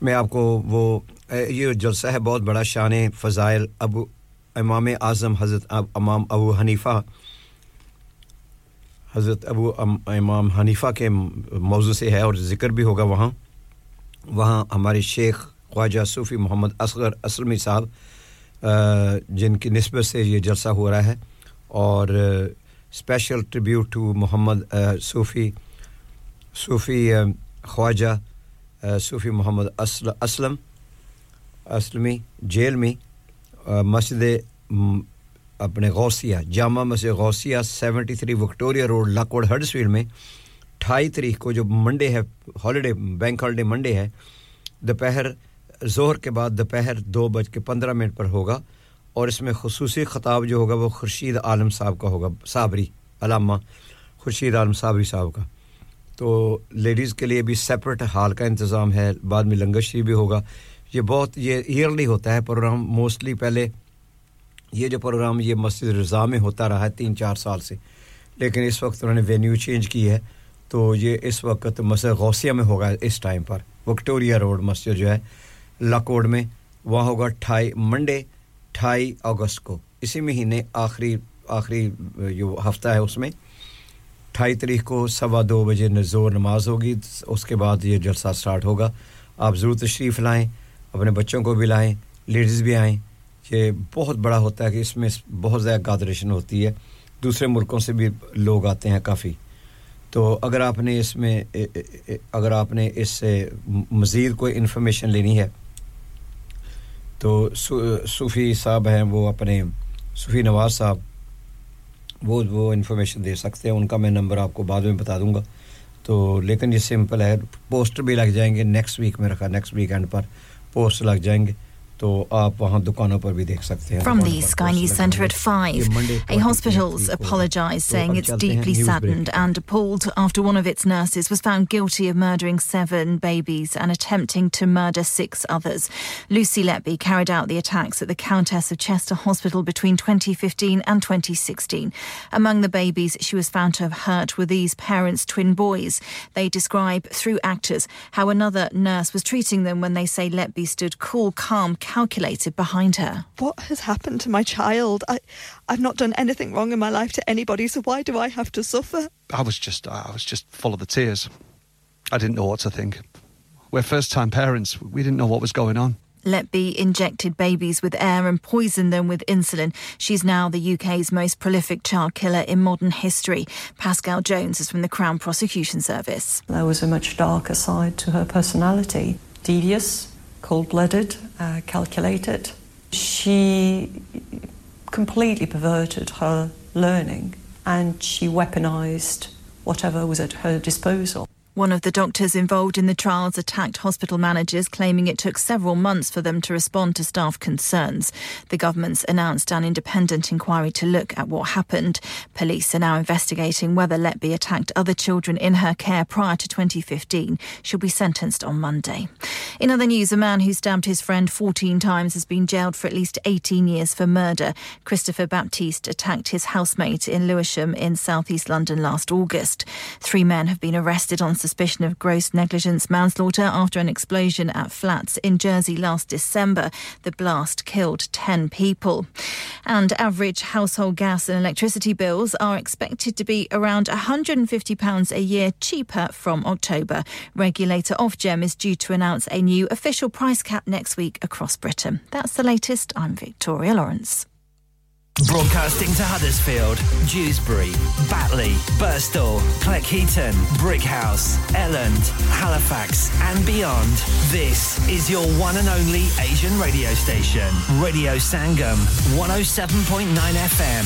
میں آپ کو وہ، یہ جلسہ ہے بہت بڑا، شان فضائل ابو، امام اعظم حضرت امام ابو حنیفہ۔ حضرت ابو امام حنیفہ کے موضوع سے ہے اور ذکر بھی ہوگا وہاں۔ وہاں ہمارے شیخ خواجہ صوفی محمد اصغر اسلمی صاحب جن کی نسبت سے یہ جلسہ ہو رہا ہے۔ اور special tribute to Muhammad Sufi Sufi Khwaja Sufi Muhammad Aslam Aslami jail میں مسجد اپنے غوثیہ، جامع مسجد Ghausia seventy three Victoria road, Lockwood Huddersfield میں اٹھائی تاریخ کو جو منڈے ہے، ہالیڈے، بینک ہالیڈے منڈے ہے، دوپہر زہر کے بعد دوپہر دو بج کے پندرہ منٹ پر ہوگا۔ اور اس میں خصوصی خطاب جو ہوگا وہ خورشید عالم صاحب کا ہوگا، صابری، علامہ خورشید عالم صابری صاحب کا۔ تو لیڈیز کے لیے بھی سیپریٹ ہال کا انتظام ہے، بعد میں لنگشری بھی ہوگا۔ یہ بہت، یہ ایئرلی ہوتا ہے پروگرام موسٹلی پہلے یہ جو پروگرام یہ مسجد رضا میں ہوتا رہا ہے تین چار سال سے۔ لیکن اس وقت انہوں نے وینیو چینج کی ہے، تو یہ اس وقت مسجد غوثیہ میں ہوگا اس ٹائم پر۔ وکٹوریا روڈ مسجد جو ہے لاکوڈ میں۔ وہاں ہوگا ٹھائی منڈے اٹھائی اگست کو۔ اسی مہینے آخری آخری جو ہفتہ ہے اس میں، اٹھائی تاریخ کو سوا دو بجے زور نماز ہوگی۔ اس کے بعد یہ جلسہ سٹارٹ ہوگا۔ آپ ضرور تشریف لائیں، اپنے بچوں کو بھی لائیں، لیڈیز بھی آئیں۔ یہ بہت بڑا ہوتا ہے کہ اس میں بہت زیادہ گادریشن ہوتی ہے۔ دوسرے ملکوں سے بھی لوگ آتے ہیں کافی۔ تو اگر آپ نے اس میں اگر آپ نے اس سے مزید کوئی انفارمیشن لینی ہے تو صوفی صاحب ہیں، وہ اپنے صوفی نواز صاحب، وہ وہ انفارمیشن دے سکتے ہیں، ان کا میں نمبر آپ کو بعد میں بتا دوں گا۔ تو لیکن یہ سمپل ہے پوسٹر بھی لگ جائیں گے نیکسٹ ویک میں رکھا نیکسٹ ویک اینڈ پر پوسٹ لگ جائیں گے۔ From the Sky News Center at 5 a hospital's apologized saying it's deeply saddened and appalled after one of its nurses was found guilty of murdering seven babies and attempting to murder six others. Lucy Letby carried out the attacks at the Countess of Chester Hospital between 2015 and 2016 among the babies she was found to have hurt were these parents twin boys. They describe through actors how another nurse was treating them when they say Letby stood cool calm calculated behind her. What has happened to my child? I, I've not done anything wrong in my life to anybody, so why do I have to suffer? I was just, I was just full of the tears. I didn't know what to think. We're first-time parents. We didn't know what was going on. Letby injected babies with air and poisoned them with insulin. She's now the UK's most prolific child killer in modern history. Pascal Jones is from the Crown Prosecution Service. There was a much darker side to her personality. Devious, cold blooded, uh, calculated. She completely perverted her learning and she weaponized whatever was at her disposal. One of the doctors involved in the trials attacked hospital managers, claiming it took several months for them to respond to staff concerns. The government's announced an independent inquiry to look at what happened. Police are now investigating whether Letby attacked other children in her care prior to 2015. She'll be sentenced on Monday. In other news, a man who stabbed his friend 14 times has been jailed for at least 18 years for murder. Christopher Baptiste attacked his housemate in Lewisham in southeast London last August. Three men have been arrested on suspicion of gross negligence manslaughter after an explosion at flats in Jersey last December. The blast killed 10 people. And average household gas and electricity bills are expected to be around £150 a year cheaper from October. Regulator Ofgem is due to announce a new official price cap next week across Britain. That's the latest. I'm Victoria Lawrence. Broadcasting to Huddersfield, Dewsbury, Batley, Burstall, Cleckheaton, Brickhouse, Elland, Halifax, and beyond. This is your one and only Asian radio station, Radio Sangam, 107.9 FM.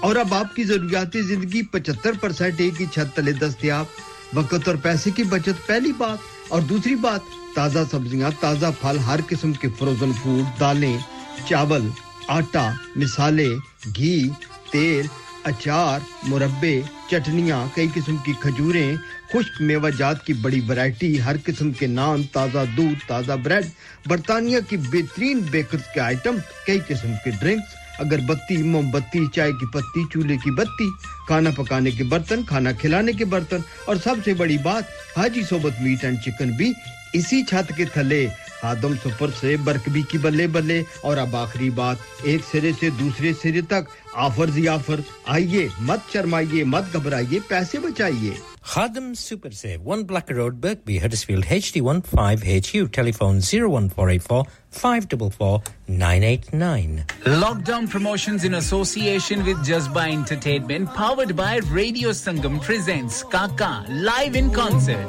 اور اب آپ کی ضروریات زندگی پچہتر percent ایک ہی چھت تلے دستیاب۔ وقت اور پیسے کی بچت، پہلی بات۔ اور دوسری بات، تازہ سبزیاں، تازہ پھل، ہر قسم کے فروزن فوڈ دالیں، چاول، آٹا مسالے گھی، تیل، اچار، مربے، چٹنیاں، کئی قسم کی کھجوریں، خشک میوہ جات کی بڑی ورائٹی ہر قسم کے نان، تازہ دودھ، تازہ بریڈ برطانیہ کی بہترین بیکرز کے آئٹم کئی قسم کے ڈرنکس اگر بتی، موم بتی، چائے کی پتی، چولہے کی بتی، کھانا پکانے کے برتن، کھانا کھلانے کے برتن، اور سب سے بڑی بات، حاجی صوبت میٹ اینڈ چکن بھی اسی چھت کے تھلے، آدم سپر سے برکبی کی بلے بلے، اور اب آخری بات، ایک سرے سے دوسرے سرے تک، آفر ہی آفر، آئیے، مت شرمائیے، مت گھبرائیے، پیسے بچائیے۔ Khadam Super Save, 1 Black Road, Birkby, Huddersfield, HD15HU, telephone 01484 544 989. Lockdown promotions in association with Jazba Entertainment, powered by Radio Sangam, presents Kaka live in concert.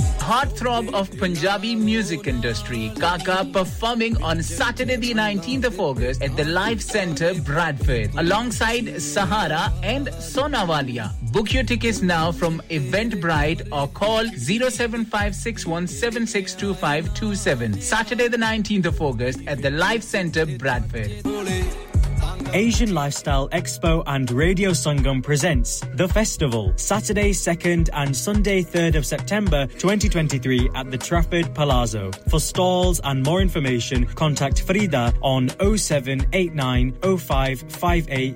heartthrob of Punjabi music industry, Kaka performing on Saturday the 19th of August at the Live Centre, Bradford, alongside Sahara and Sonawalia. Book your tickets now from Eventbrite or call 07561762527. Saturday the 19th of August at the Live Centre, Bradford. Asian Lifestyle Expo and Radio Sangam presents The Festival, Saturday 2nd and Sunday 3rd of September 2023 at the Trafford Palazzo. For stalls and more information, contact Frida on 0789 Asim,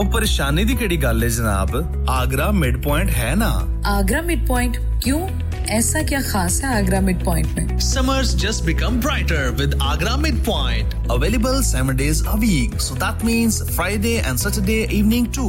ਉਹ ਪਰੇਸ਼ਾਨੀ ਦੀ ਕਿਹੜੀ ਗੱਲ ਹੈ ਜਨਾਬ? Agra mid point ਹੈ ਨਾ? Agra mid point ਕਿਉਂ? ایسا کیا خاص ہے آگرہ مڈ پوائنٹ میں summers just become brighter with Agra mid point available seven days a week so that means Friday and Saturday evening to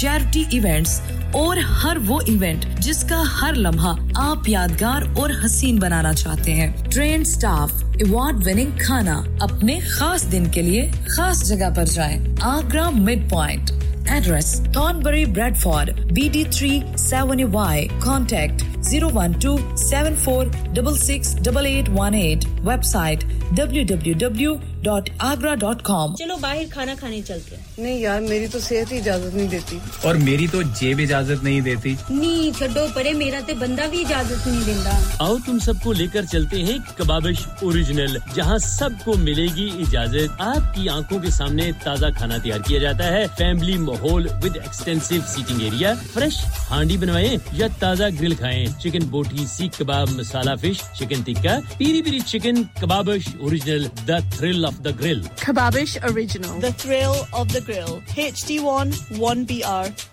charity events اور ہر وہ ایونٹ جس کا ہر لمحہ آپ یادگار اور حسین بنانا چاہتے ہیں. ٹرین سٹاف ایوارڈ وننگ کھانا اپنے خاص دن کے لیے خاص جگہ پر جائیں۔ Agra mid point. Address Thornbury Bradford B D three seven Y contact zero one two seven four double six double eight one eight website W W W dot Agra dot com چلو باہر کھانا کھانے چلتے ہیں۔ نہیں یار میری تو صحت ہی اجازت نہیں دیتی۔ اور میری تو جیب اجازت نہیں دیتی۔ نہیں چھڈو پرے میرا تو بندہ بھی اجازت نہیں دینا آؤ تم سب کو لے کر چلتے ہیں کبابش اور اوریجنل جہاں سب کو ملے گی اجازت۔ آپ کی آنکھوں کے سامنے تازہ کھانا تیار کیا جاتا ہے۔ فیملی ماحول with extensive seating area fresh ہانڈی بنوائیں یا تازہ گرل کھائیں۔ چکن بوٹی سیخ کباب مسالہ fish chicken tikka peri peri chicken Kababish original the thrill of the grill Kababish original. The thrill of the grill H D one one B R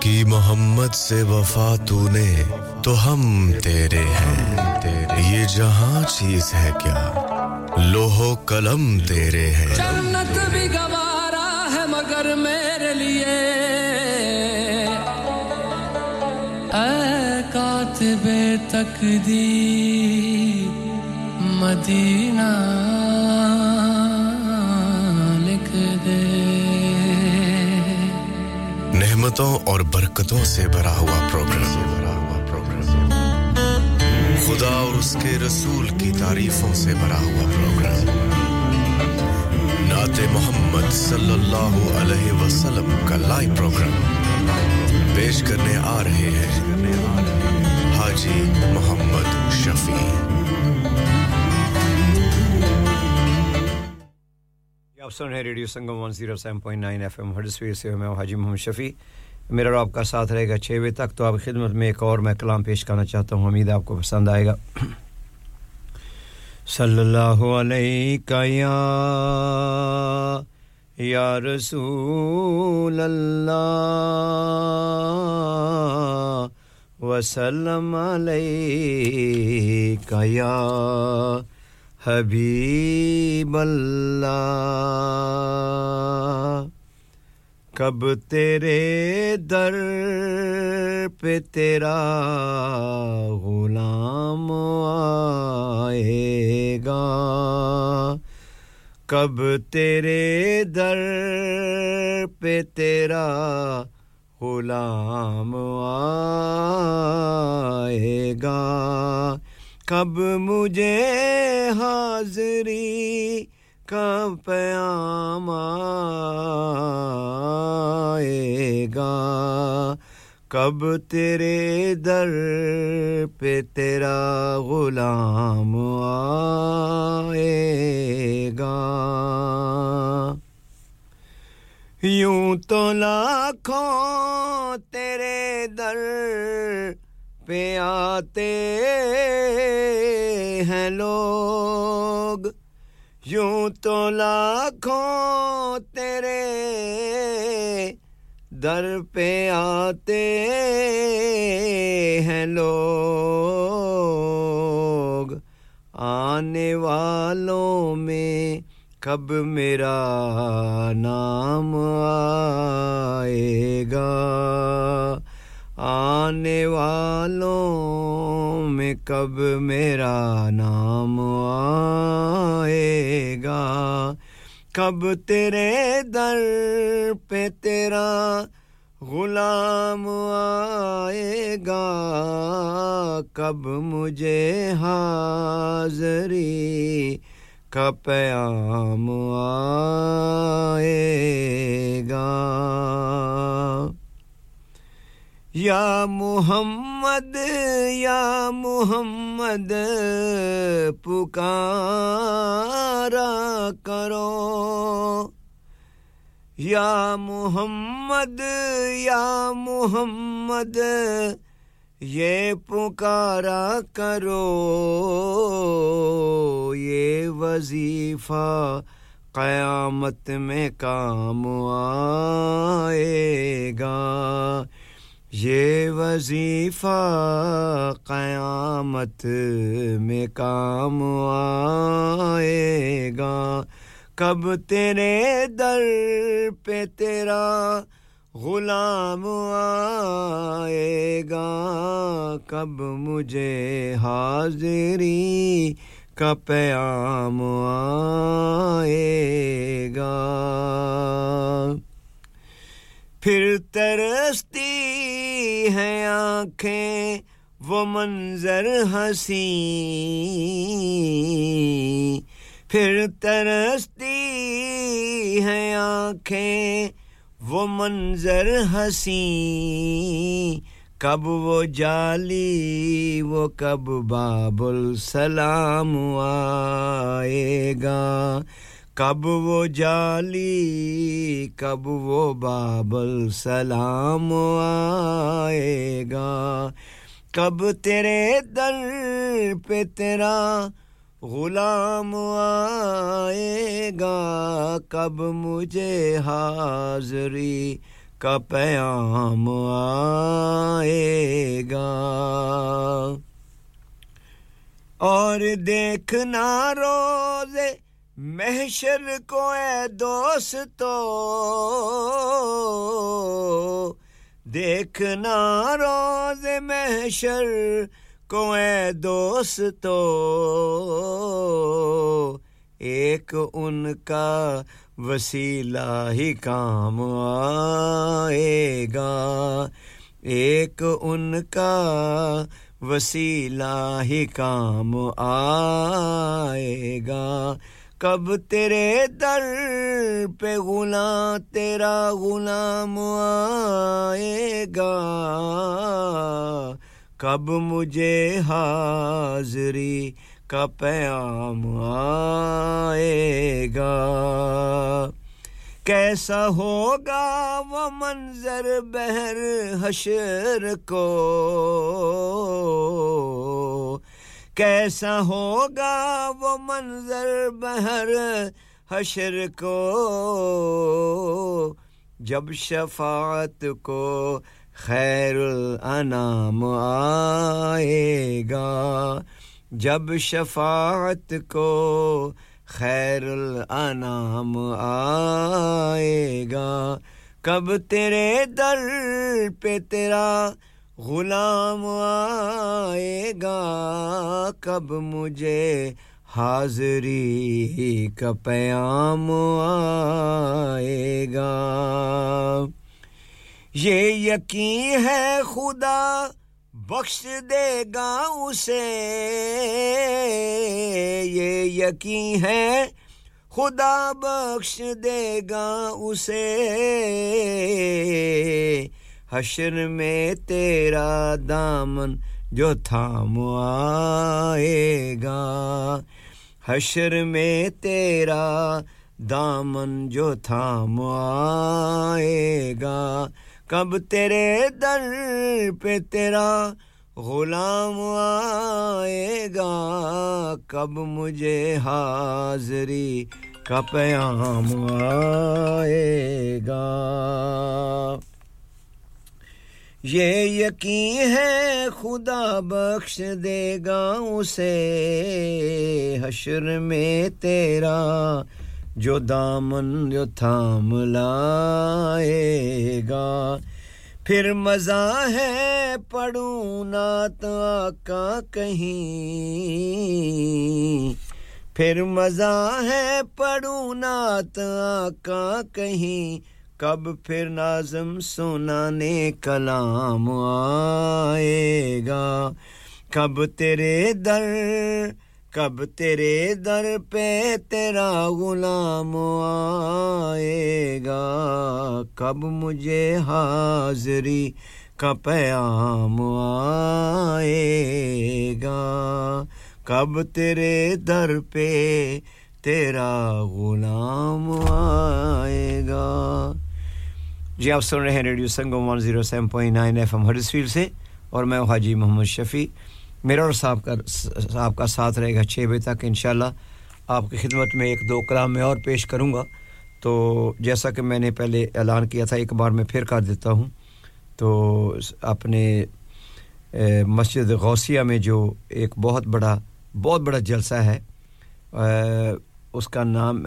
کی محمد سے وفا تو نے، تو ہم تیرے ہیں۔ یہ جہاں چیز ہے کیا؟ لوہو قلم تیرے ہیں۔ جنت بھی گوارا ہے مگر میرے لیے۔ اے کاتب تقدیر، مدینہ لکھ دے۔ نعمتوں اور برکتوں سے بھرا ہوا پروگرام خدا اور اس کے رسول کی تعریفوں سے بھرا ہوا پروگرام نعت محمد صلی اللہ علیہ وسلم کا لائیو پروگرام پیش کرنے آ رہے ہیں حاجی محمد شفیع. آپ سن رہے radio Sangam one zero seven point nine F M Huddersfield سے میں حاجی محمد شفیع۔ میرا اور آپ کا ساتھ رہے گا چھ بجے تک۔ تو آپ خدمت میں ایک اور میں کلام پیش کرنا چاہتا ہوں۔ امید آپ کو پسند آئے گا۔ صلی اللہ علیہ یا یا رسول اللہ، وسلم علیہ یا حبیب اللہ، کب تیرے در پہ تیرا غلام آئے گا؟ کب تیرے در پہ تیرا غلام آئے گا؟ کب مجھے حاضری کا پیام آئے گا؟ کب تیرے در پہ تیرا غلام آئے گا؟ یوں تو لاکھوں تیرے در پہ آتے ہیں لوگ۔ یوں تو لاکھوں تیرے در پہ آتے ہیں لوگ۔ آنے والوں میں کب میرا نام آئے گا؟ آنے والوں میں کب میرا نام آئے گا؟ کب تیرے در پہ تیرا غلام آئے گا؟ کب مجھے حاضری کا پیام آئے گا؟ یا محمد یا محمد، پکارا کرو۔ یا محمد یا محمد، یہ پکارا کرو۔ یہ وظیفہ قیامت میں کام آئے گا۔ یہ وظیفہ قیامت میں کام آئے گا۔ کب تیرے در پہ تیرا غلام آئے گا؟ کب مجھے حاضری کا پیام آئے گا؟ پھر ترستی ہیں آنکھیں، وہ منظر ہنسی۔ پھر ترستی ہیں آنکھیں، وہ منظر ہنسی۔ کب وہ جالی، وہ کب باب السلام آئے گا۔ کب وہ جالی، کب وہ باب السلام آئے گا؟ کب تیرے در پہ تیرا غلام آئے گا؟ کب مجھے حاضری کا پیام آئے گا؟ اور دیکھنا روزے محشر کو اے دوستو، دیکھنا روز محشر کو اے دوستو، ایک ان کا وسیلہ ہی کام آئے گا۔ ایک ان کا وسیلہ ہی کام آئے گا۔ کب تیرے در پہ غلام تیرا غلام آئے گا؟ کب مجھے حاضری کا پیام آئے گا؟ کیسا ہوگا وہ منظر بہر حشر کو؟ کیسا ہوگا وہ منظر بہر حشر کو؟ جب شفاعت کو خیر الانام آئے گا، جب شفاعت کو خیر الانام آئے گا، کب تیرے در پہ تیرا غلام آئے گا، کب مجھے حاضری کا پیام آئے گا۔ یہ یقین ہے خدا، بخش دے گا اسے۔ یہ یقین ہے خدا، بخش دے گا اسے۔ حشر میں تیرا دامن جو تھام آئے گا۔ حشر میں تیرا دامن جو تھام آئے گا۔ کب تیرے در پہ تیرا غلام آئے گا؟ کب مجھے حاضری کا پیام آئے گا؟ یہ یقین ہے، خدا بخش دے گا اسے۔ حشر میں تیرا جو دامن، جو تھام لائے گا۔ پھر مزہ ہے، پڑھوں نات آقا کہیں۔ پھر مزہ ہے، پڑھوں نات آقا کہیں۔ کب پھر نازم سنانے کلام آئے گا؟ کب تیرے در، کب تیرے در پہ تیرا غلام آئے گا؟ کب مجھے حاضری کا پیام آئے گا؟ کب تیرے در پہ تیرا غلام آئے گا؟ جی آپ سن رہے ہیں radio Sangam one zero seven point nine F M Huddersfield سے اور میں حاجی محمد شفیع۔ میرا اور صاحب کا صاحب کا ساتھ رہے گا چھ بجے تک انشاءاللہ۔ آپ کی خدمت میں ایک دو کلام میں اور پیش کروں گا۔ تو جیسا کہ میں نے پہلے اعلان کیا تھا، ایک بار میں پھر کر دیتا ہوں۔ تو اپنے مسجد غوثیہ میں جو ایک بہت بڑا بہت بڑا جلسہ ہے اس کا نام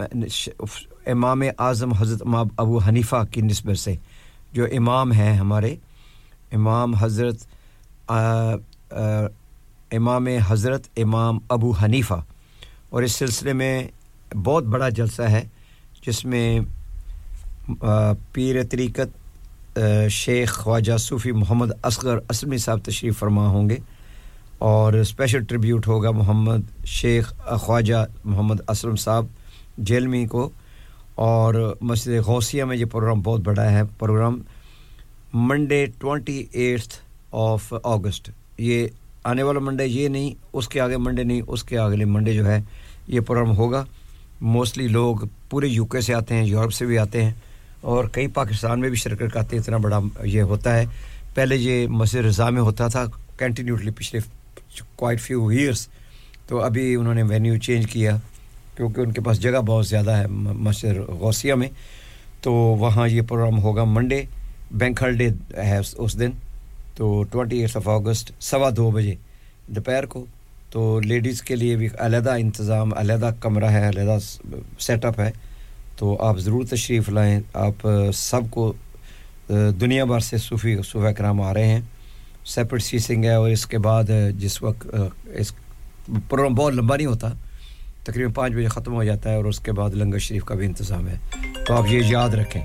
امام اعظم حضرت امام ابو حنیفہ کی نسبت سے جو امام ہیں ہمارے، امام حضرت امام حضرت امام ابو حنیفہ۔ اور اس سلسلے میں بہت بڑا جلسہ ہے، جس میں پیر طریقت شیخ خواجہ صوفی محمد اصغر اسمی صاحب تشریف فرما ہوں گے۔ اور اسپیشل ٹریبیوٹ ہوگا محمد شیخ خواجہ محمد اسلم صاحب جیلمی کو۔ اور مسجد غوثیہ میں یہ پروگرام بہت بڑا ہے۔ Programme Monday twenty eighth of August یہ آنے والا منڈے یہ نہیں، اس کے آگے منڈے نہیں، اس کے اگلے منڈے جو ہے یہ پروگرام ہوگا۔ موسٹلی لوگ پورے یو کے سے آتے ہیں یورپ سے بھی آتے ہیں اور کئی پاکستان میں بھی شرکت کرتے ہیں اتنا بڑا یہ ہوتا ہے۔ پہلے یہ مسجد رضا میں ہوتا تھا کنٹینیوٹلی پچھلے کوائٹ فیو ایئرس تو ابھی انہوں نے وینیو چینج کیا۔ کیونکہ ان کے پاس جگہ بہت زیادہ ہے مسجد غوثیہ میں، تو وہاں یہ پروگرام ہوگا منڈے بینک ہلڈے ہے اس دن۔ تو ٹوئنٹی ایٹھ آف آگسٹ سوا دو بجے۔ دوپہر کو۔ تو لیڈیز کے لیے بھی علیحدہ انتظام، علیحدہ کمرہ ہے، علیحدہ سیٹ اپ ہے۔ تو آپ ضرور تشریف لائیں۔ آپ سب کو دنیا بھر سے صوفی، صوفہ کرام آ رہے ہیں۔ سیپریٹ سیسنگ ہے اور اس کے بعد جس وقت اس پروگرام بہت لمبا نہیں ہوتا۔ تقریباً پانچ بجے ختم ہو جاتا ہے اور اس کے بعد لنگر شریف کا بھی انتظام ہے۔ تو آپ یہ یاد رکھیں۔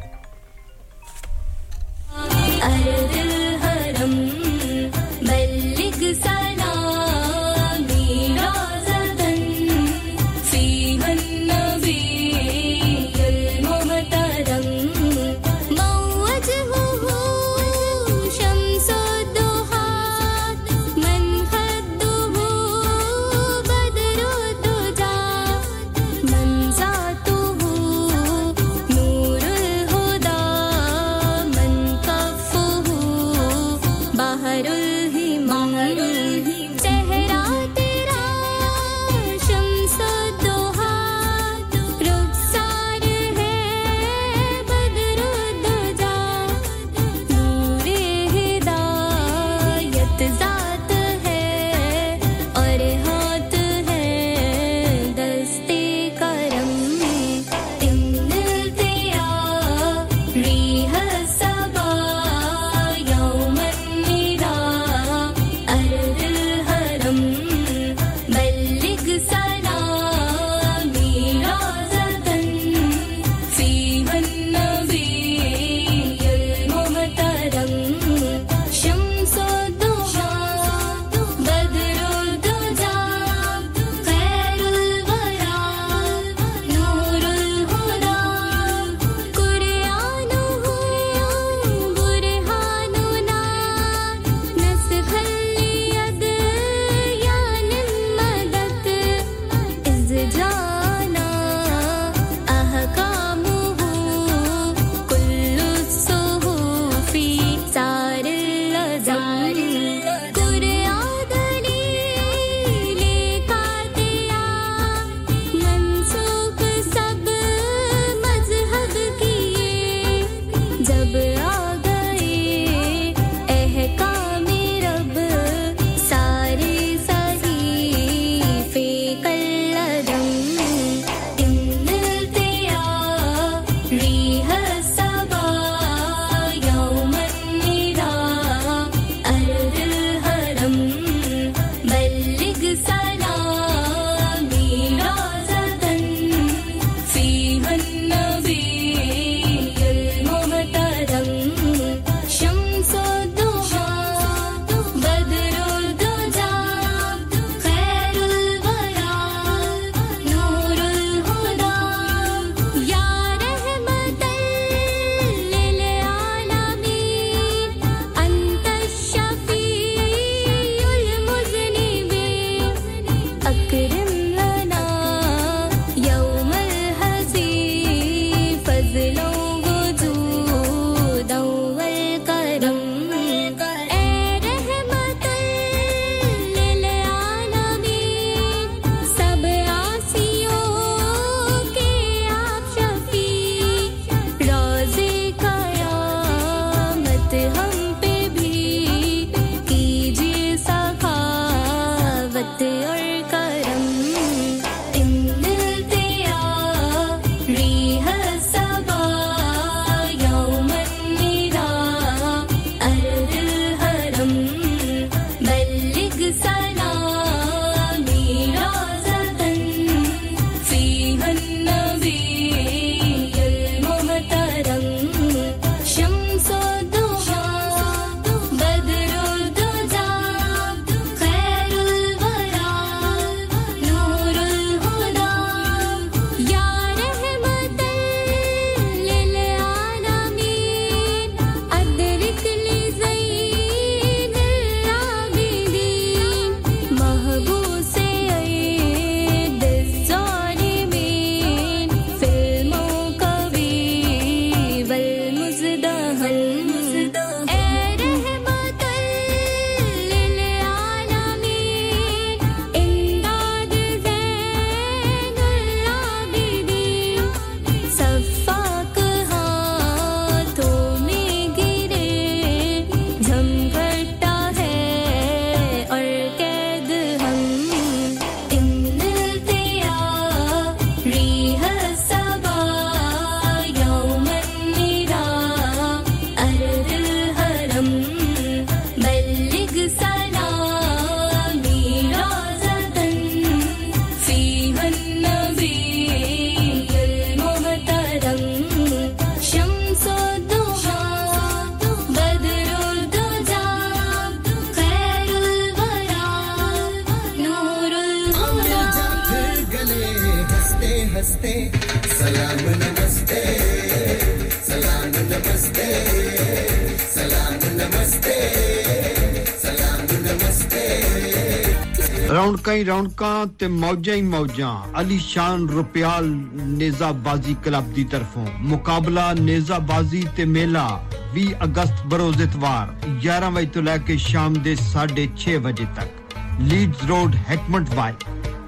ਰੌਣਕਾਂ ਹੀ ਰੌਣਕਾਂ ਤੇ ਮੌਜਾਂ ਹੀ ਮੌਜਾਂ। ਅਲੀਸ਼ਾਨ ਰੁਪਿਆਲ ਨੇਜ਼ਾਬਾਜ਼ੀ ਕਲੱਬ ਦੀ ਤਰਫੋਂ। ਮੁਕਾਬਲਾ ਨੇਜ਼ਾਬਾਜ਼ੀ ਤੇ ਮੇਲਾ 20 ਅਗਸਤ ਬਰੋਜ਼ ਇਤਵਾਰ 11 ਵਜੇ ਤੋਂ ਲੈ ਕੇ ਸ਼ਾਮ ਦੇ 6:30 ਵਜੇ ਤੱਕ। Leeds road Heckmondwike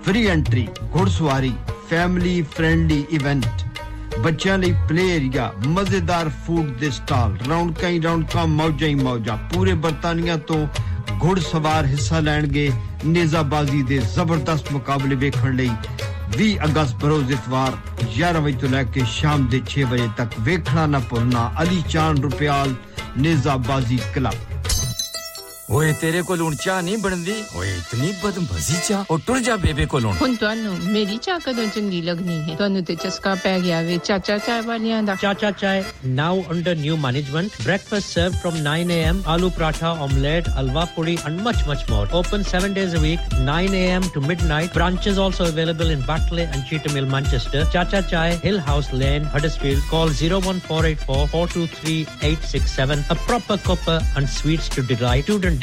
free entry ਘੋੜਸਵਾਰੀ family friendly event ਬੱਚਿਆਂ ਲਈ ਪਲੇ ਏਰੀਆ ਮਜ਼ੇਦਾਰ ਫੂਡ ਦੇ ਸਟਾਲ ਰੌਣਕਾਂ ਹੀ ਰੌਣਕਾਂ, ਮੌਜਾਂ ਹੀ ਮੌਜਾਂ। ਪੂਰੇ ਬਰਤਾਨੀਆ ਤੋਂ ਘੋੜਸਵਾਰ ਹਿੱਸਾ ਲੈਣਗੇ نیزہ بازی دے زبردست مقابلے ویکھن لئی 20 اگست بروز اتوار 11 بجے تو لے کے شام دے 6 بجے تک ویکھنا نہ بھولنا علی چاند روپیال نیزہ بازی کلب اوئے تیرے کو لون چاہ نہیں بندی اوئے اتنی بدمزی چاہ او ٹر جا بیبے کو لون ہن تانوں میری چاہ کدوں چنگی لگنی ہے تانوں تے چسکا پے گیا وے چاچا چائے والیاں دا Chacha Chai now under new management breakfast serve from 9 A M aloo paratha omelette halwa puri and much much more open 7 days a week 9 A M to midnight branches also available in Batley and Cheetham hill Manchester Chacha Chai hill house lane Huddersfield call 01484423867 a proper copper and sweets to delight. Student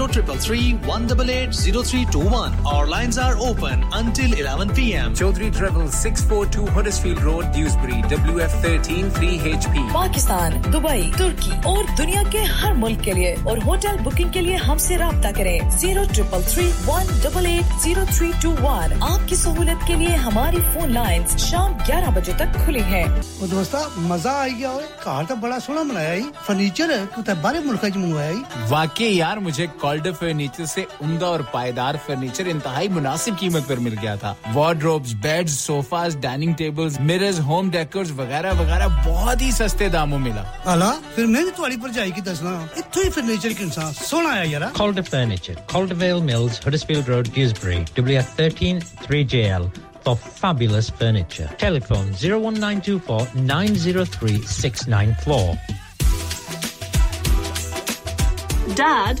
0333-188-0321. Our lines are open to 11 p.m. Chaudhry Travel 642 Huddersfield Road, Dewsbury, WF13 3HP. Pakistan Dubai ترکی اور دنیا کے ہر ملک کے لیے اور hotel booking کے لیے ہم سے رابطہ کریں zero triple three one double eight zero three two one آپ کی سہولت کے لیے ہماری فون لائن شام گیارہ بجے تک کھلی ہیں دوست مزہ آئی گیا کار تو بڑا سونا بنایا فرنیچر بارے ملک منگوایا واقعی یار مجھے کالڈر فرنیچر سے عمدہ اور پائیدار فرنیچر انتہائی مناسب قیمت پر مل گیا تھا wardrobes beds sofas dining tables mirrors home decors وغیرہ وغیرہ بہت ہی سستے داموں ملا الا پھر میں نے تواڈی پرجائی کی دسنا ایتھوں ہی فرنیچر کے انسان سونا آیا یارا Calder furniture Calder vale mills Huddersfield road Dewsbury WF13 3JL for fabulous furniture. Telephone 01924 903 694. Dad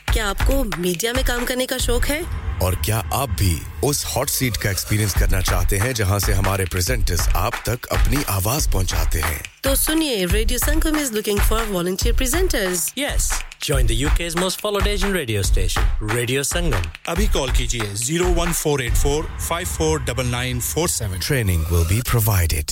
کیا آپ کو میڈیا میں کام کرنے کا شوق ہے؟ اور کیا آپ بھی اس ہاٹ سیٹ کا ایکسپیرینس کرنا چاہتے ہیں جہاں سے ہمارے پریزنٹرز آپ تک اپنی آواز پہنچاتے ہیں؟ تو سنیے radio Sangam is looking for volunteer presenters yes join the U K is most followed Asian radio station radio Sangam ابھی کال کیجیے 01484549947 training will be provided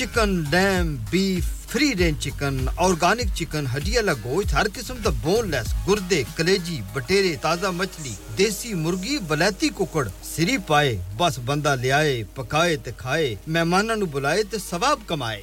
Chicken dam beef free range chicken organic chicken ہڈی والا گوشت ہر قسم کا bone لیس گردے کلیجی بٹیرے تازہ مچھلی دیسی مرغی بلیتی ککڑ سری پائے بس بندہ لیا پکائے تے کھائے مہمانوں بلائے تے ثواب کمائے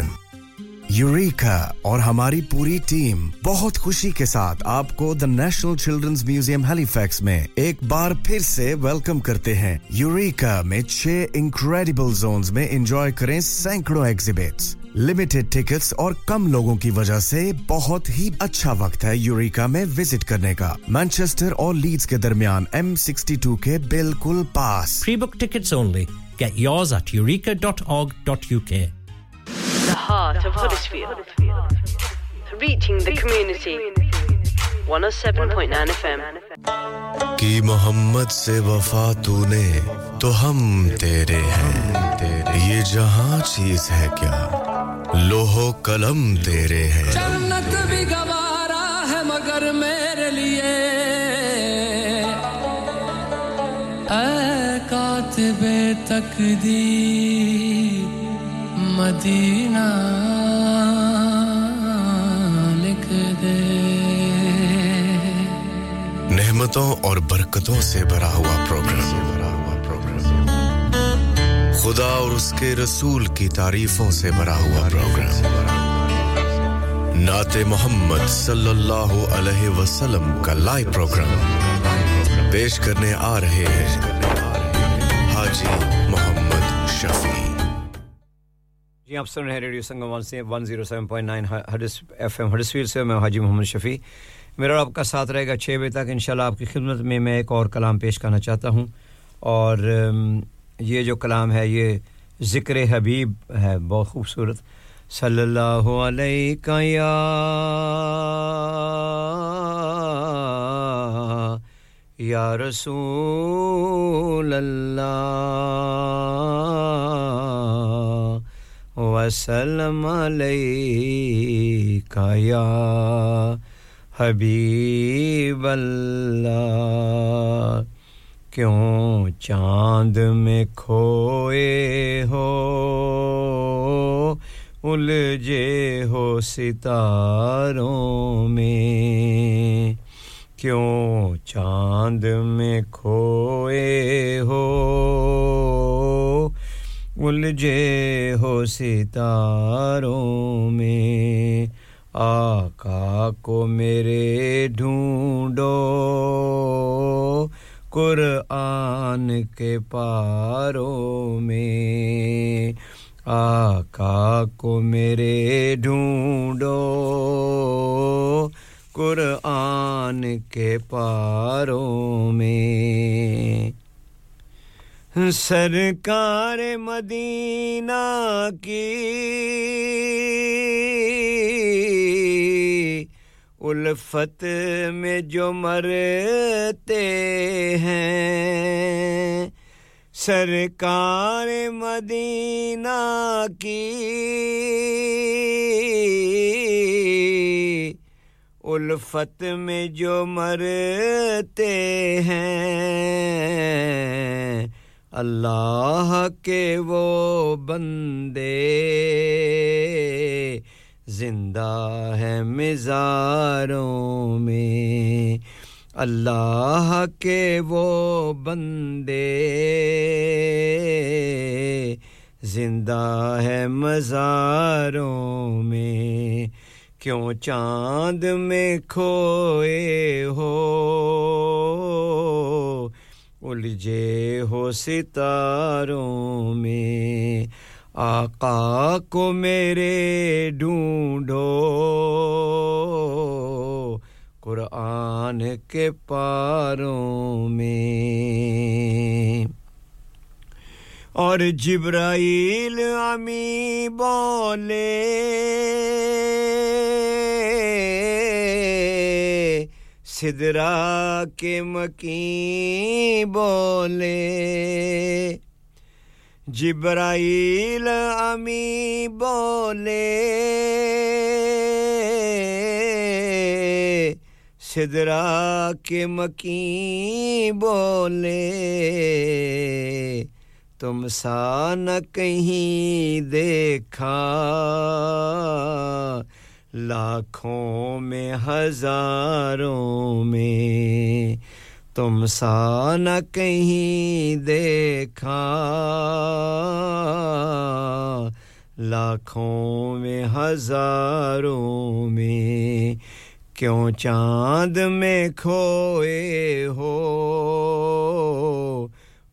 Eureka اور ہماری پوری ٹیم بہت خوشی کے ساتھ آپ کو the national children's museum Halifax میں ایک بار پھر سے ویلکم کرتے ہیں یوریکا میں چھ انکریڈیبل زونز میں انجوائے کریں سینکڑوں ایگزیبٹس لمیٹڈ ٹکٹس اور کم لوگوں کی وجہ سے بہت ہی اچھا وقت ہے یوریکا میں وزٹ کرنے کا مینچیسٹر اور لیڈز کے درمیان ایم سکسٹی ٹو کے بالکل پاس free book tickets only. Get yours at eureka.org.uk. of Huddersfield, reaching the community. 107.9 FM کی محمد سے وفا تو نے تو ہم تیرے ہیں یہ جہاں چیز ہے کیا لوہو قلم تیرے ہیں جنت بھی گوارا ہے مگر میرے لیے اے کاتب تقدیر مدینہ لکھ دے۔ نعمتوں اور برکتوں سے بھرا ہوا پروگرام خدا اور اس کے رسول کی تعریفوں سے بھرا ہوا پروگرام نعت محمد صلی اللہ علیہ وسلم کا لائیو پروگرام پیش کرنے آ رہے ہیں حاجی محمد شفیع۔ جی آپ سن رہے ہیں ریڈیو سنگم ون سے one zero seven point nine F M ہڈس سے میں حاجی محمد شفیع۔ میرا اور آپ کا ساتھ رہے گا چھ بجے تک، انشاءاللہ آپ کی خدمت میں میں ایک اور کلام پیش کرنا چاہتا ہوں۔ اور یہ جو کلام ہے، یہ ذکر حبیب ہے، بہت خوبصورت۔ صلی اللہ علیہ یا یا رسول اللہ۔ وسلم علیک یا حبیب اللہ، کیوں چاند میں کھوئے ہو؟ الجھے ہو ستاروں میں؟ کیوں چاند میں کھوئے ہو؟ الجھے ہو ستاروں میں، آقا کو میرے ڈھونڈو۔ قرآن کے پاروں میں، آقا کو میرے ڈھونڈو۔ قرآن کے پاروں میں سرکار مدینہ کی الفت میں جو مرتے ہیں، سرکار مدینہ کی الفت میں جو مرتے ہیں اللہ کے وہ بندے زندہ ہے مزاروں میں۔ اللہ کے وہ بندے زندہ ہے مزاروں میں۔ کیوں چاند میں کھوئے ہو؟ الجھے ہو ستاروں میں، آقا کو میرے ڈھونڈو۔ قرآن کے پاروں میں۔ اور جبرائیل امی بولے۔ سدرا کے مکی بولے۔ جبرائیل امی بولے۔ سدرا کے مکی بولے۔ تم سا نہ کہیں دیکھا۔ لاکھوں میں، ہزاروں میں۔ تم سا نہ کہیں دیکھا۔ لاکھوں میں، ہزاروں میں۔ کیوں چاند میں کھوئے ہو؟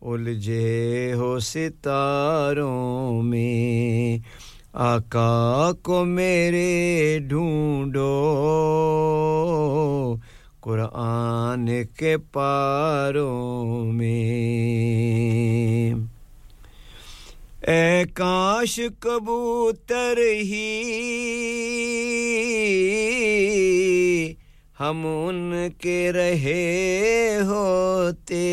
الجھے ہو ستاروں میں۔ آقا کو میرے ڈھونڈو۔ قرآن کے پاروں میں۔ اے کاش کبوتر ہی۔ ہم ان کے رہے ہوتے۔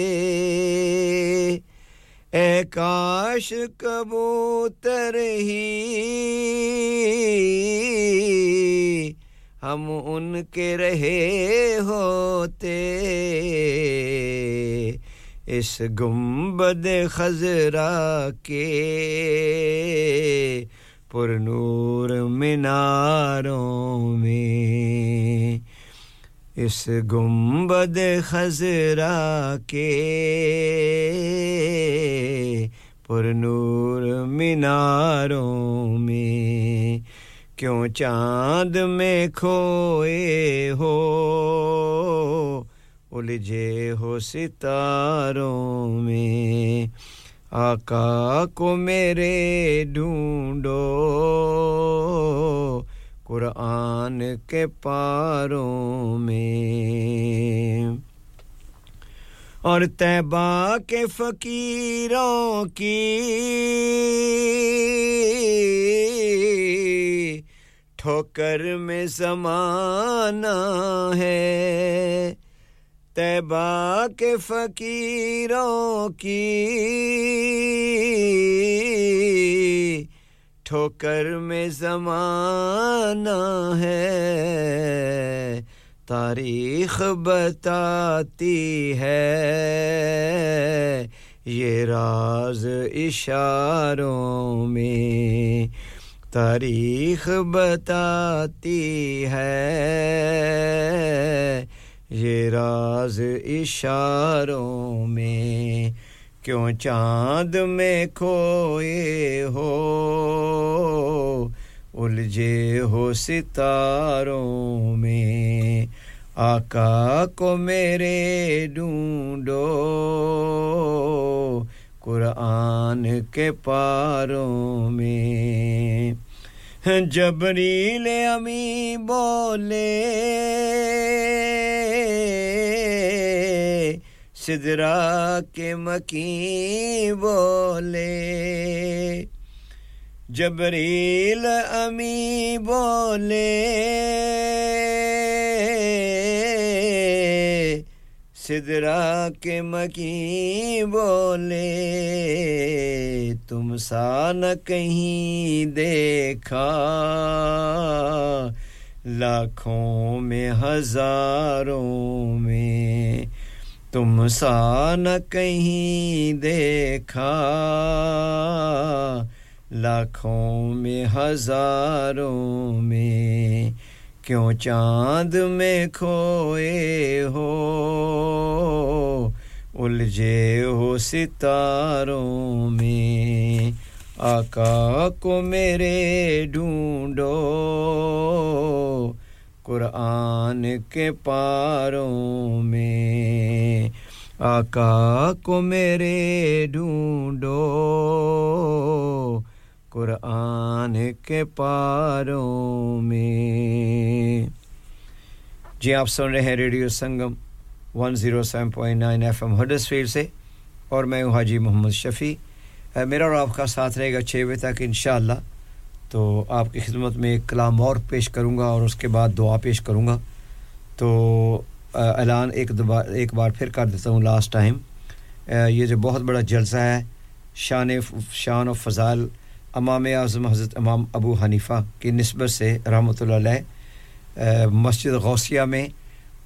اے کاش کبوتر ہی ہم ان کے رہے ہوتے۔ اس گنبد خزرا کے پر نور میناروں میں اس گنبد خزرا کے پر نور میناروں میں کیوں چاند میں کھوئے ہو؟ الجھے ہو ستاروں میں آقا کو میرے ڈھونڈو۔ قرآن کے پاروں میں۔ اور تیبا کے فقیروں کی ٹھوکر میں زمانہ ہے۔ تیبا کے فقیروں کی ٹھوکر میں زمانہ ہے۔ تاریخ بتاتی ہے۔ یہ راز اشاروں میں تاریخ بتاتی ہے۔ یہ راز اشاروں میں کیوں چاند میں کھوئے ہو؟ الجھے ہو ستاروں میں، آقا کو میرے ڈھونڈو۔ قرآن کے پاروں میں، جبریل امی بولے۔ سدرا کے مکی بولے۔ جبریل امی بولے۔ سدرا کے مکی بولے۔ تم سا نہ کہیں دیکھا۔ لاکھوں میں ہزاروں میں تم سا نہ کہیں دیکھا۔ لاکھوں میں، ہزاروں میں، کیوں چاند میں کھوئے ہو؟ الجھے ہو ستاروں میں، آقا کو میرے ڈھونڈو۔ قرآن کے پاروں میں آقا کو میرے ڈھونڈو۔ قرآن کے پاروں میں۔ جی آپ سن رہے ہیں radio Sangam 107.9 F M Huddersfield سے اور میں ہوں حاجی محمد شفیع۔ میرا اور آپ کا ساتھ رہے گا چھ بجے تک انشاءاللہ۔ تو آپ کی خدمت میں ایک کلام اور پیش کروں گا اور اس کے بعد دعا پیش کروں گا۔ تو اعلان ایک دوبار ایک بار پھر کر دیتا ہوں لاسٹ ٹائم یہ جو بہت بڑا جلسہ ہے، شان شان و فضال امام اعظم حضرت امام ابو حنیفہ کی نسبت سے رحمۃ اللہ علیہ مسجد غوثیہ میں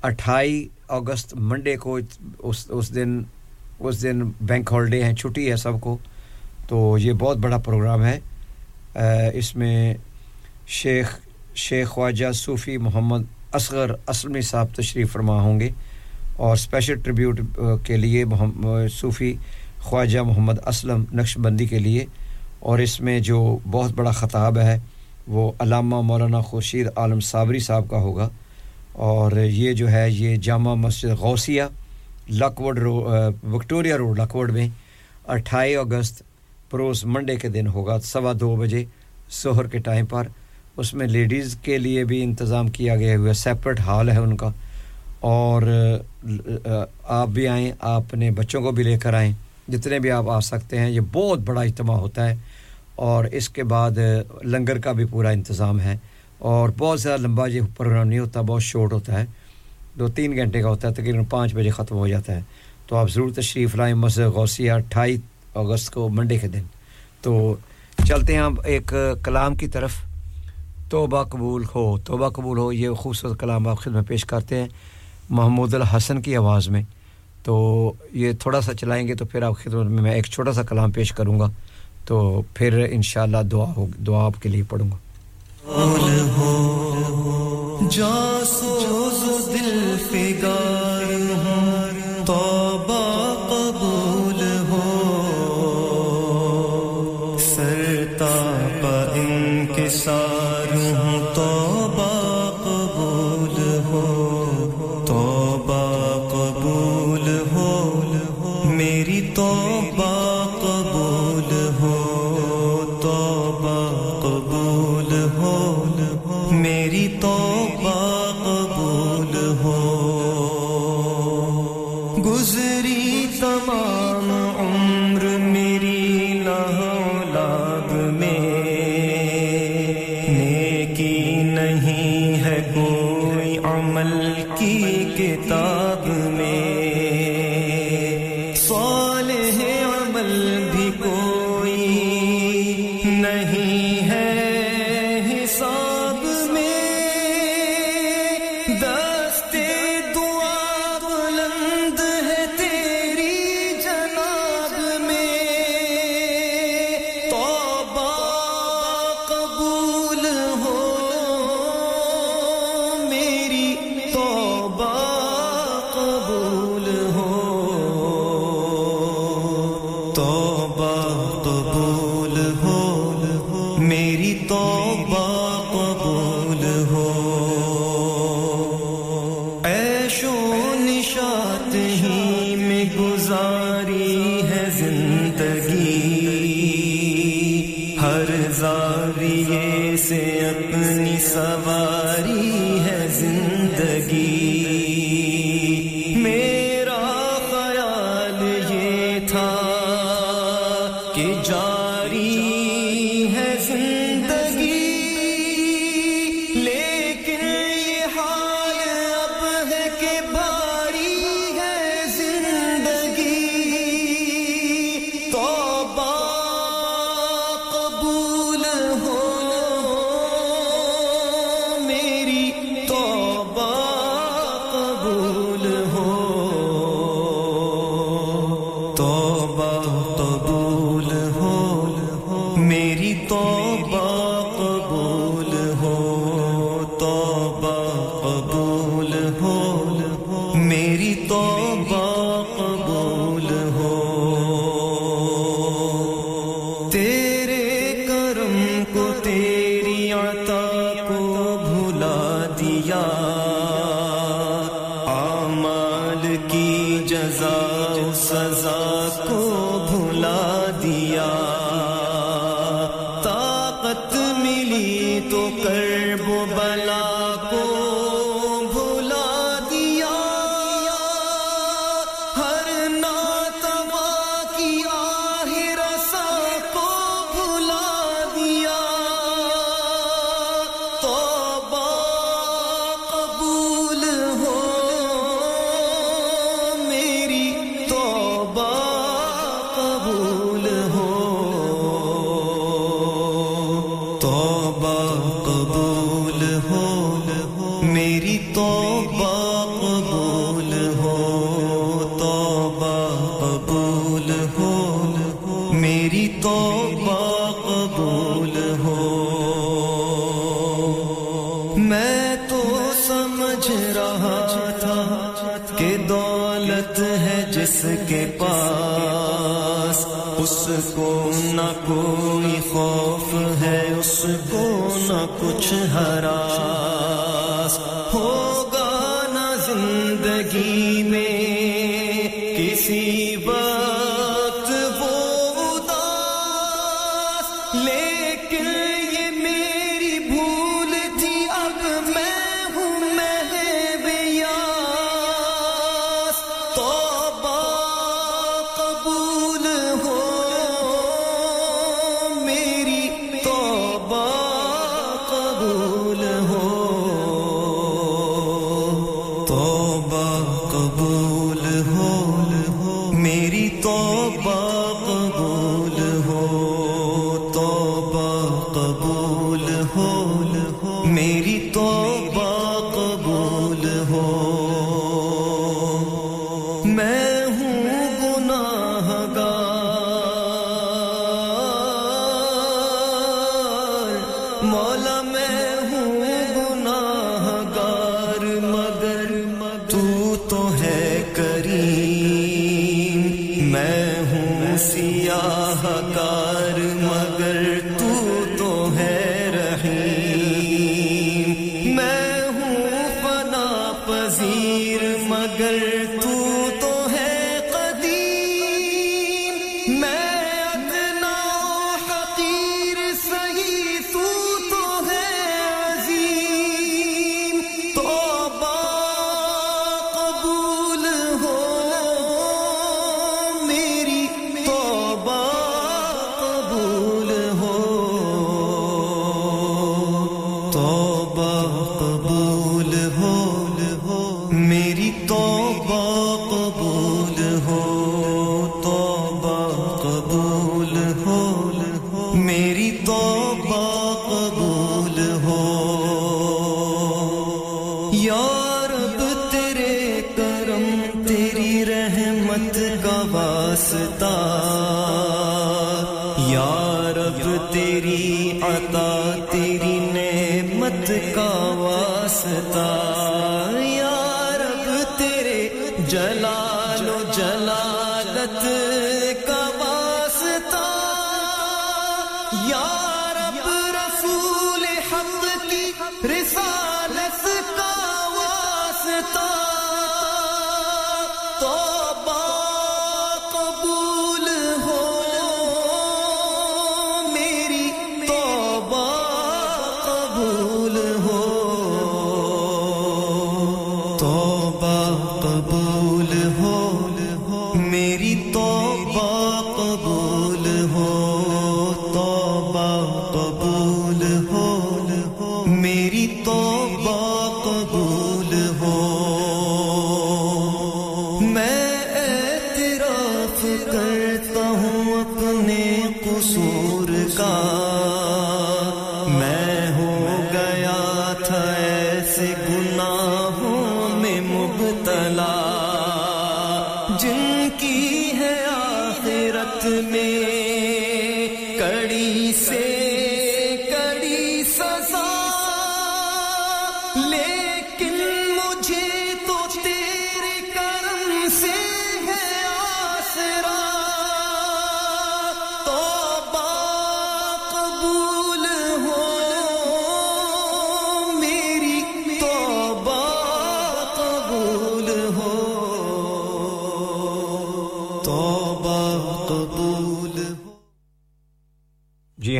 اٹھائی اگست منڈے کو اس اس دن اس دن بینک ہالیڈے ہیں، چھٹی ہے سب کو۔ تو یہ بہت بڑا پروگرام ہے۔ اس میں شیخ شیخ خواجہ صوفی محمد اصغر اسلمی صاحب تشریف فرما ہوں گے اور اسپیشل ٹریبیوٹ کے لیے صوفی خواجہ محمد اسلم نقش بندی کے لیے اور اس میں جو بہت بڑا خطاب ہے وہ علامہ مولانا خورشید عالم صابری صاحب کا ہوگا اور یہ جو ہے یہ Jamia Masjid Ghausia Lockwood road Victoria road Lockwood میں اٹھائی اگست پروس منڈے کے دن ہوگا سوا دو بجے سہر کے ٹائم پر۔ اس میں لیڈیز کے لیے بھی انتظام کیا گیا ہوا سیپریٹ ہال ہے ان کا۔ اور آپ بھی آئیں، آپ اپنے بچوں کو بھی لے کر آئیں۔ جتنے بھی آپ آ سکتے ہیں، یہ بہت بڑا اجتماع ہوتا ہے۔ اور اس کے بعد لنگر کا بھی پورا انتظام ہے۔ اور بہت زیادہ لمبا یہ پروگرام نہیں ہوتا، بہت شارٹ ہوتا ہے۔ دو تین گھنٹے کا ہوتا ہے، تقریباً پانچ بجے ختم ہو جاتا ہے۔ تو آپ ضرور تشریف لائیں، مسجد غوثیہ اٹھائیس اگست کو منڈے کے دن۔ تو چلتے ہیں ہم ایک کلام کی طرف۔ توبہ قبول ہو، توبہ قبول ہو، یہ خوبصورت کلام آپ خدمت پیش کرتے ہیں محمود الحسن کی آواز میں۔ تو یہ تھوڑا سا چلائیں گے تو پھر آپ خدمت میں میں ایک چھوٹا سا کلام پیش کروں گا۔ تو پھر انشاءاللہ دعا ہو، دعا آپ کے لیے پڑھوں گا۔ جا دل نہ کچھ ہراس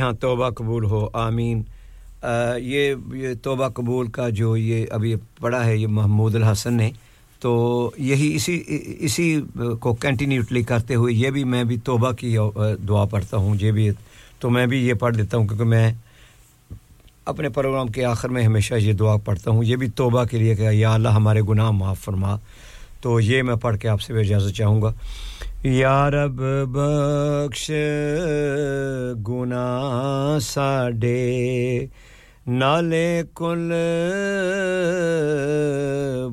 یہاں توبہ قبول ہو، آمین۔ یہ یہ توبہ قبول کا جو یہ ابھی پڑا ہے، یہ محمود الحسن نے، تو یہی اسی اسی کو کنٹینیوٹلی کرتے ہوئے یہ بھی میں بھی توبہ کی دعا پڑھتا ہوں، یہ بھی، تو میں بھی یہ پڑھ دیتا ہوں کیونکہ میں اپنے پروگرام کے آخر میں ہمیشہ یہ دعا پڑھتا ہوں۔ یہ بھی توبہ کے لیے کہ یا اللہ ہمارے گناہ معاف فرما۔ تو یہ میں پڑھ کے آپ سے بھی اجازت چاہوں گا۔ یا رب بخش گناہ ساڈے نالے کل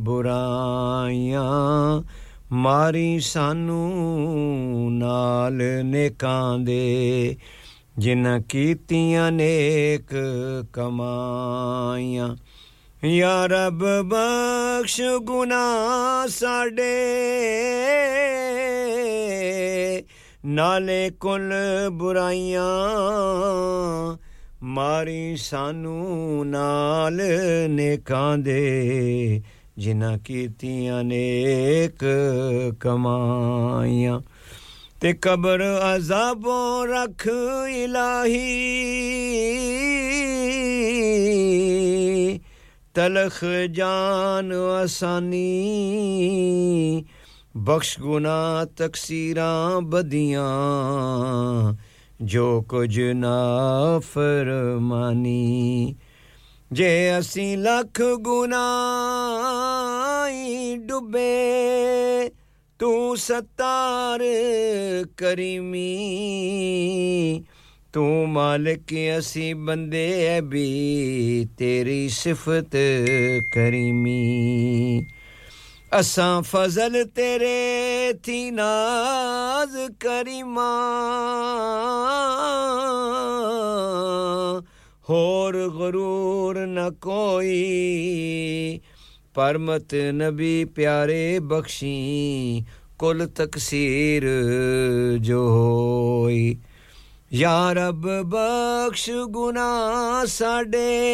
برائیاں ماری سانو نال نیکاں دے۔ جنہ کیتیاں نیک کمائیاں ਯਾ ਰੱਬ ਬਖਸ਼ ਗੁਨਾਹ ਸਾਡੇ। ਨਾਲੇ ਕੁੱਲ ਬੁਰਾਈਆਂ ਮਾਰੀ ਸਾਨੂੰ ਨਾਲ ਨੇਕਾਂ ਦੇ। ਜਿਨ੍ਹਾਂ ਕੀਤੀਆਂ ਨੇਕ ਕਮਾਈਆਂ। ਤੇ ਕਬਰ ਅਜ਼ਾਬੋਂ ਰੱਖ ਇਲਾਹੀ। تلخ جان آسانی، بخش گنا تقسیراں بدیاں، جو کچھ نا فرمانی جے اسی لکھ گنا ڈبے تو ستار کریمی۔ تو مالک اسی بندے بھی تیری صفت کریمی اساں فضل تیرے تھی ناز کریما ہور غرور نہ کوئی پرمت نبی پیارے بخشی کل تقصیر جو ہوئی یا رب بخش گنا ساڈے۔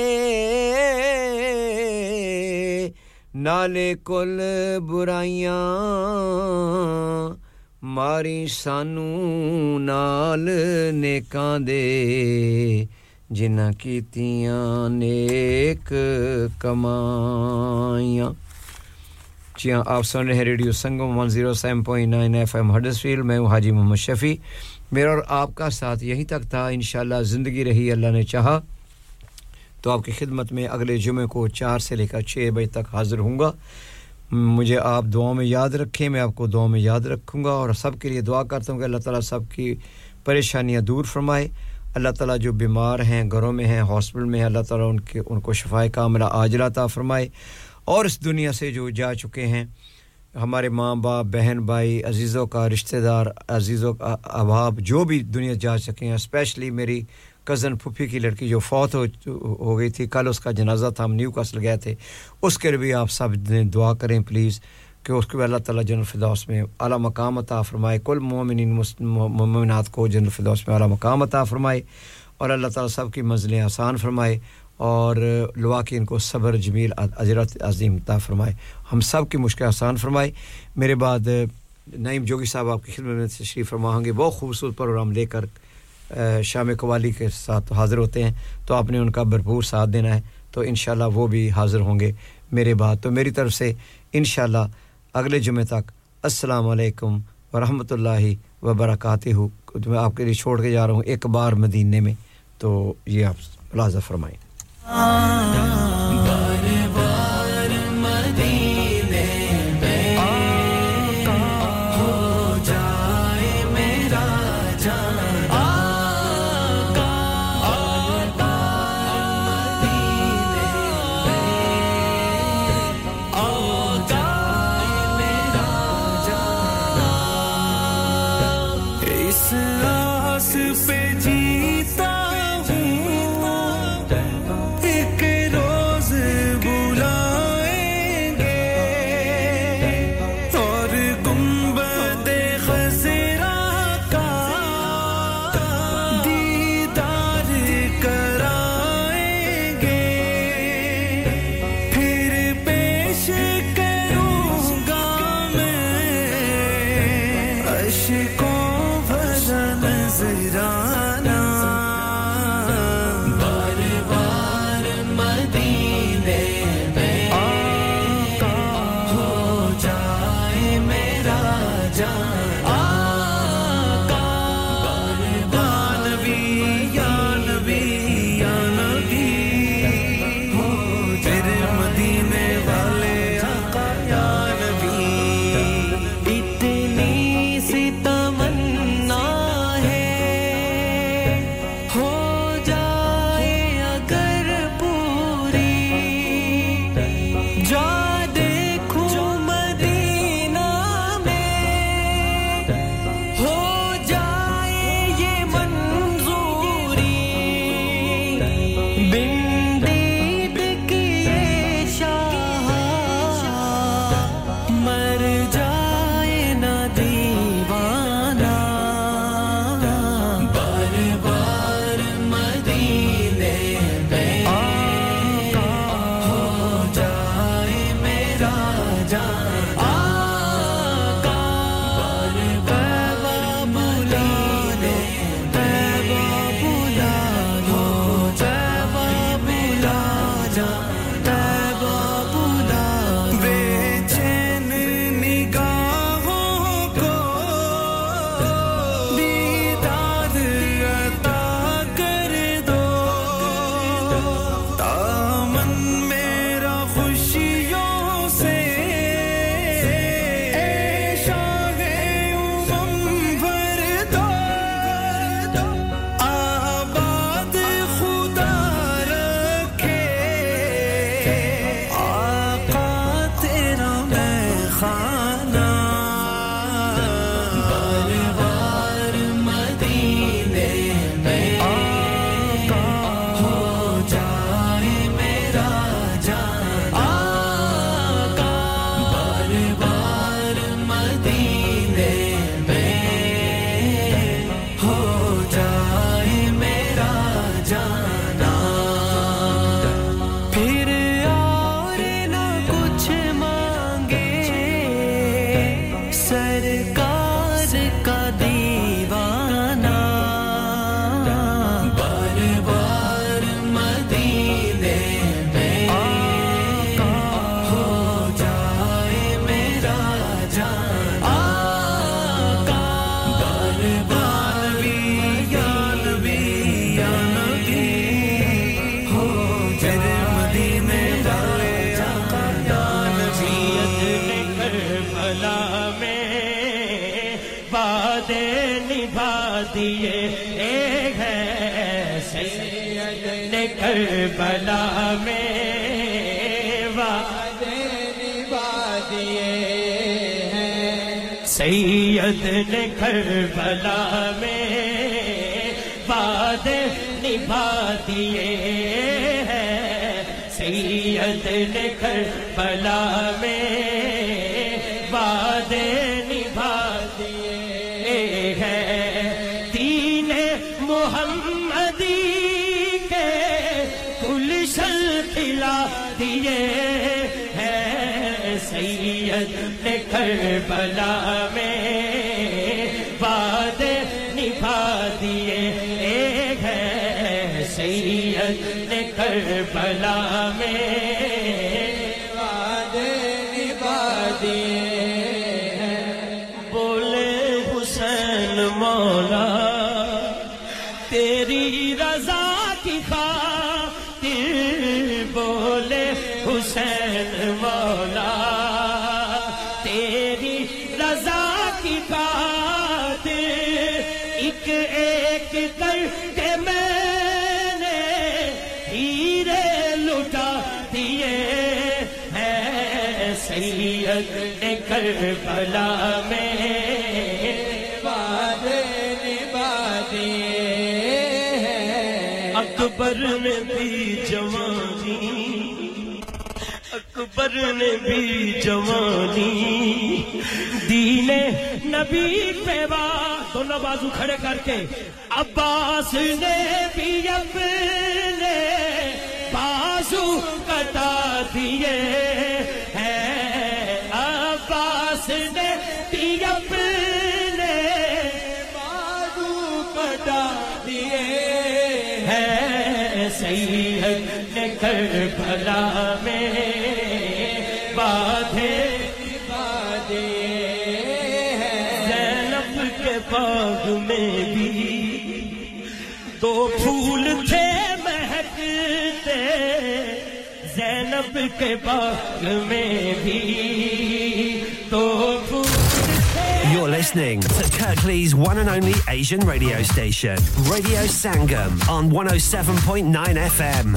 نالے کل برائیاں، ماری سانو نال نیکاں دے۔ جنہ کیتیاں نیک کمائیاں۔ جی ہاں آپ سن رہے ہیں radio Sangam 107.9 F M Huddersfield میں ہوں حاجی محمد شفیع۔ میرا اور آپ کا ساتھ یہیں تک تھا۔ انشاءاللہ زندگی رہی، اللہ نے چاہا۔ تو آپ کی خدمت میں اگلے جمعے کو چار سے لے کر چھ بجے تک حاضر ہوں گا۔ مجھے آپ دعاؤں میں یاد رکھیں، میں آپ کو دعاؤں میں یاد رکھوں گا اور سب کے لیے دعا کرتا ہوں کہ اللہ تعالیٰ سب کی پریشانیاں دور فرمائے۔ اللہ تعالیٰ جو بیمار ہیں، گھروں میں ہیں، ہاسپٹل میں ہیں، اللہ تعالیٰ ان کے، ان کو شفائے کاملہ عاجلہ عطا فرمائے۔ اور اس دنیا سے جو جا چکے ہیں ہمارے ماں باپ، بہن بھائی، عزیزوں کا، رشتہ دار، عزیزوں کا، احباب، جو بھی دنیا جا چکے ہیں اسپیشلی میری کزن پھپھی کی لڑکی جو فوت ہو ہو گئی تھی، کل اس کا جنازہ تھا، ہم نیو کاسل گئے تھے، اس کے لیے بھی آپ سب دعا کریں پلیز کہ اس کو اللہ تعالیٰ جن الفدوس میں اعلیٰ مقام عطا فرمائے، کل مومن مومنات کو جن الفاس میں اعلیٰ مقام عطا فرمائے، اور اللہ تعالیٰ سب کی منزلیں آسان فرمائے۔ اور لوا کہ ان کو صبر، جمیل عجرت عظیم عطا فرمائے۔ ہم سب کی مشکل آسان فرمائے۔ میرے بعد، نعیم جوگی صاحب آپ کی خدمت میں تشریف فرما ہوں گے۔ بہت خوبصورت پروگرام لے کر شام قوالی کے ساتھ حاضر ہوتے ہیں۔ تو آپ نے ان کا بھرپور ساتھ دینا ہے۔ تو انشاءاللہ وہ بھی حاضر ہوں گے میرے بعد۔ تو میری طرف سے انشاءاللہ اگلے جمعے تک السلام علیکم ورحمۃ اللہ وبرکاتہ۔ میں آپ کے لیے چھوڑ کے جا رہا ہوں ایک بار مدینے میں۔ تو یہ آپ لازہ فرمائیں۔ Ah. کربلا میں وعدے نبھا دیے ہیں۔ سید نے کربلا میں کربلا کربلا میں وعدے نبھا دیے ہیں۔ اکبر نے بھی جوانی، اکبر نے بھی جوانی۔ دین نبی پہ دونوں بازو کھڑے کر کے۔ عباس نے بھی اپنے بازو کٹا دیے۔ عباس نے بھی اپنے بازو کٹا دیے ہیں۔ سید نے کربلا میں بادھے زینب کے باغ میں بھی دو پھول تھے مہکتے۔ زینب کے باغ میں بھی You're listening to Kirkley's one and only Asian radio station, Radio Sangam, on 107.9 FM.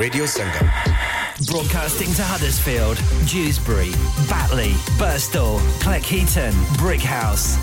radio Sangam broadcasting to Huddersfield, Dewsbury, Batley, Burstall, Cleckheaton, Brickhouse,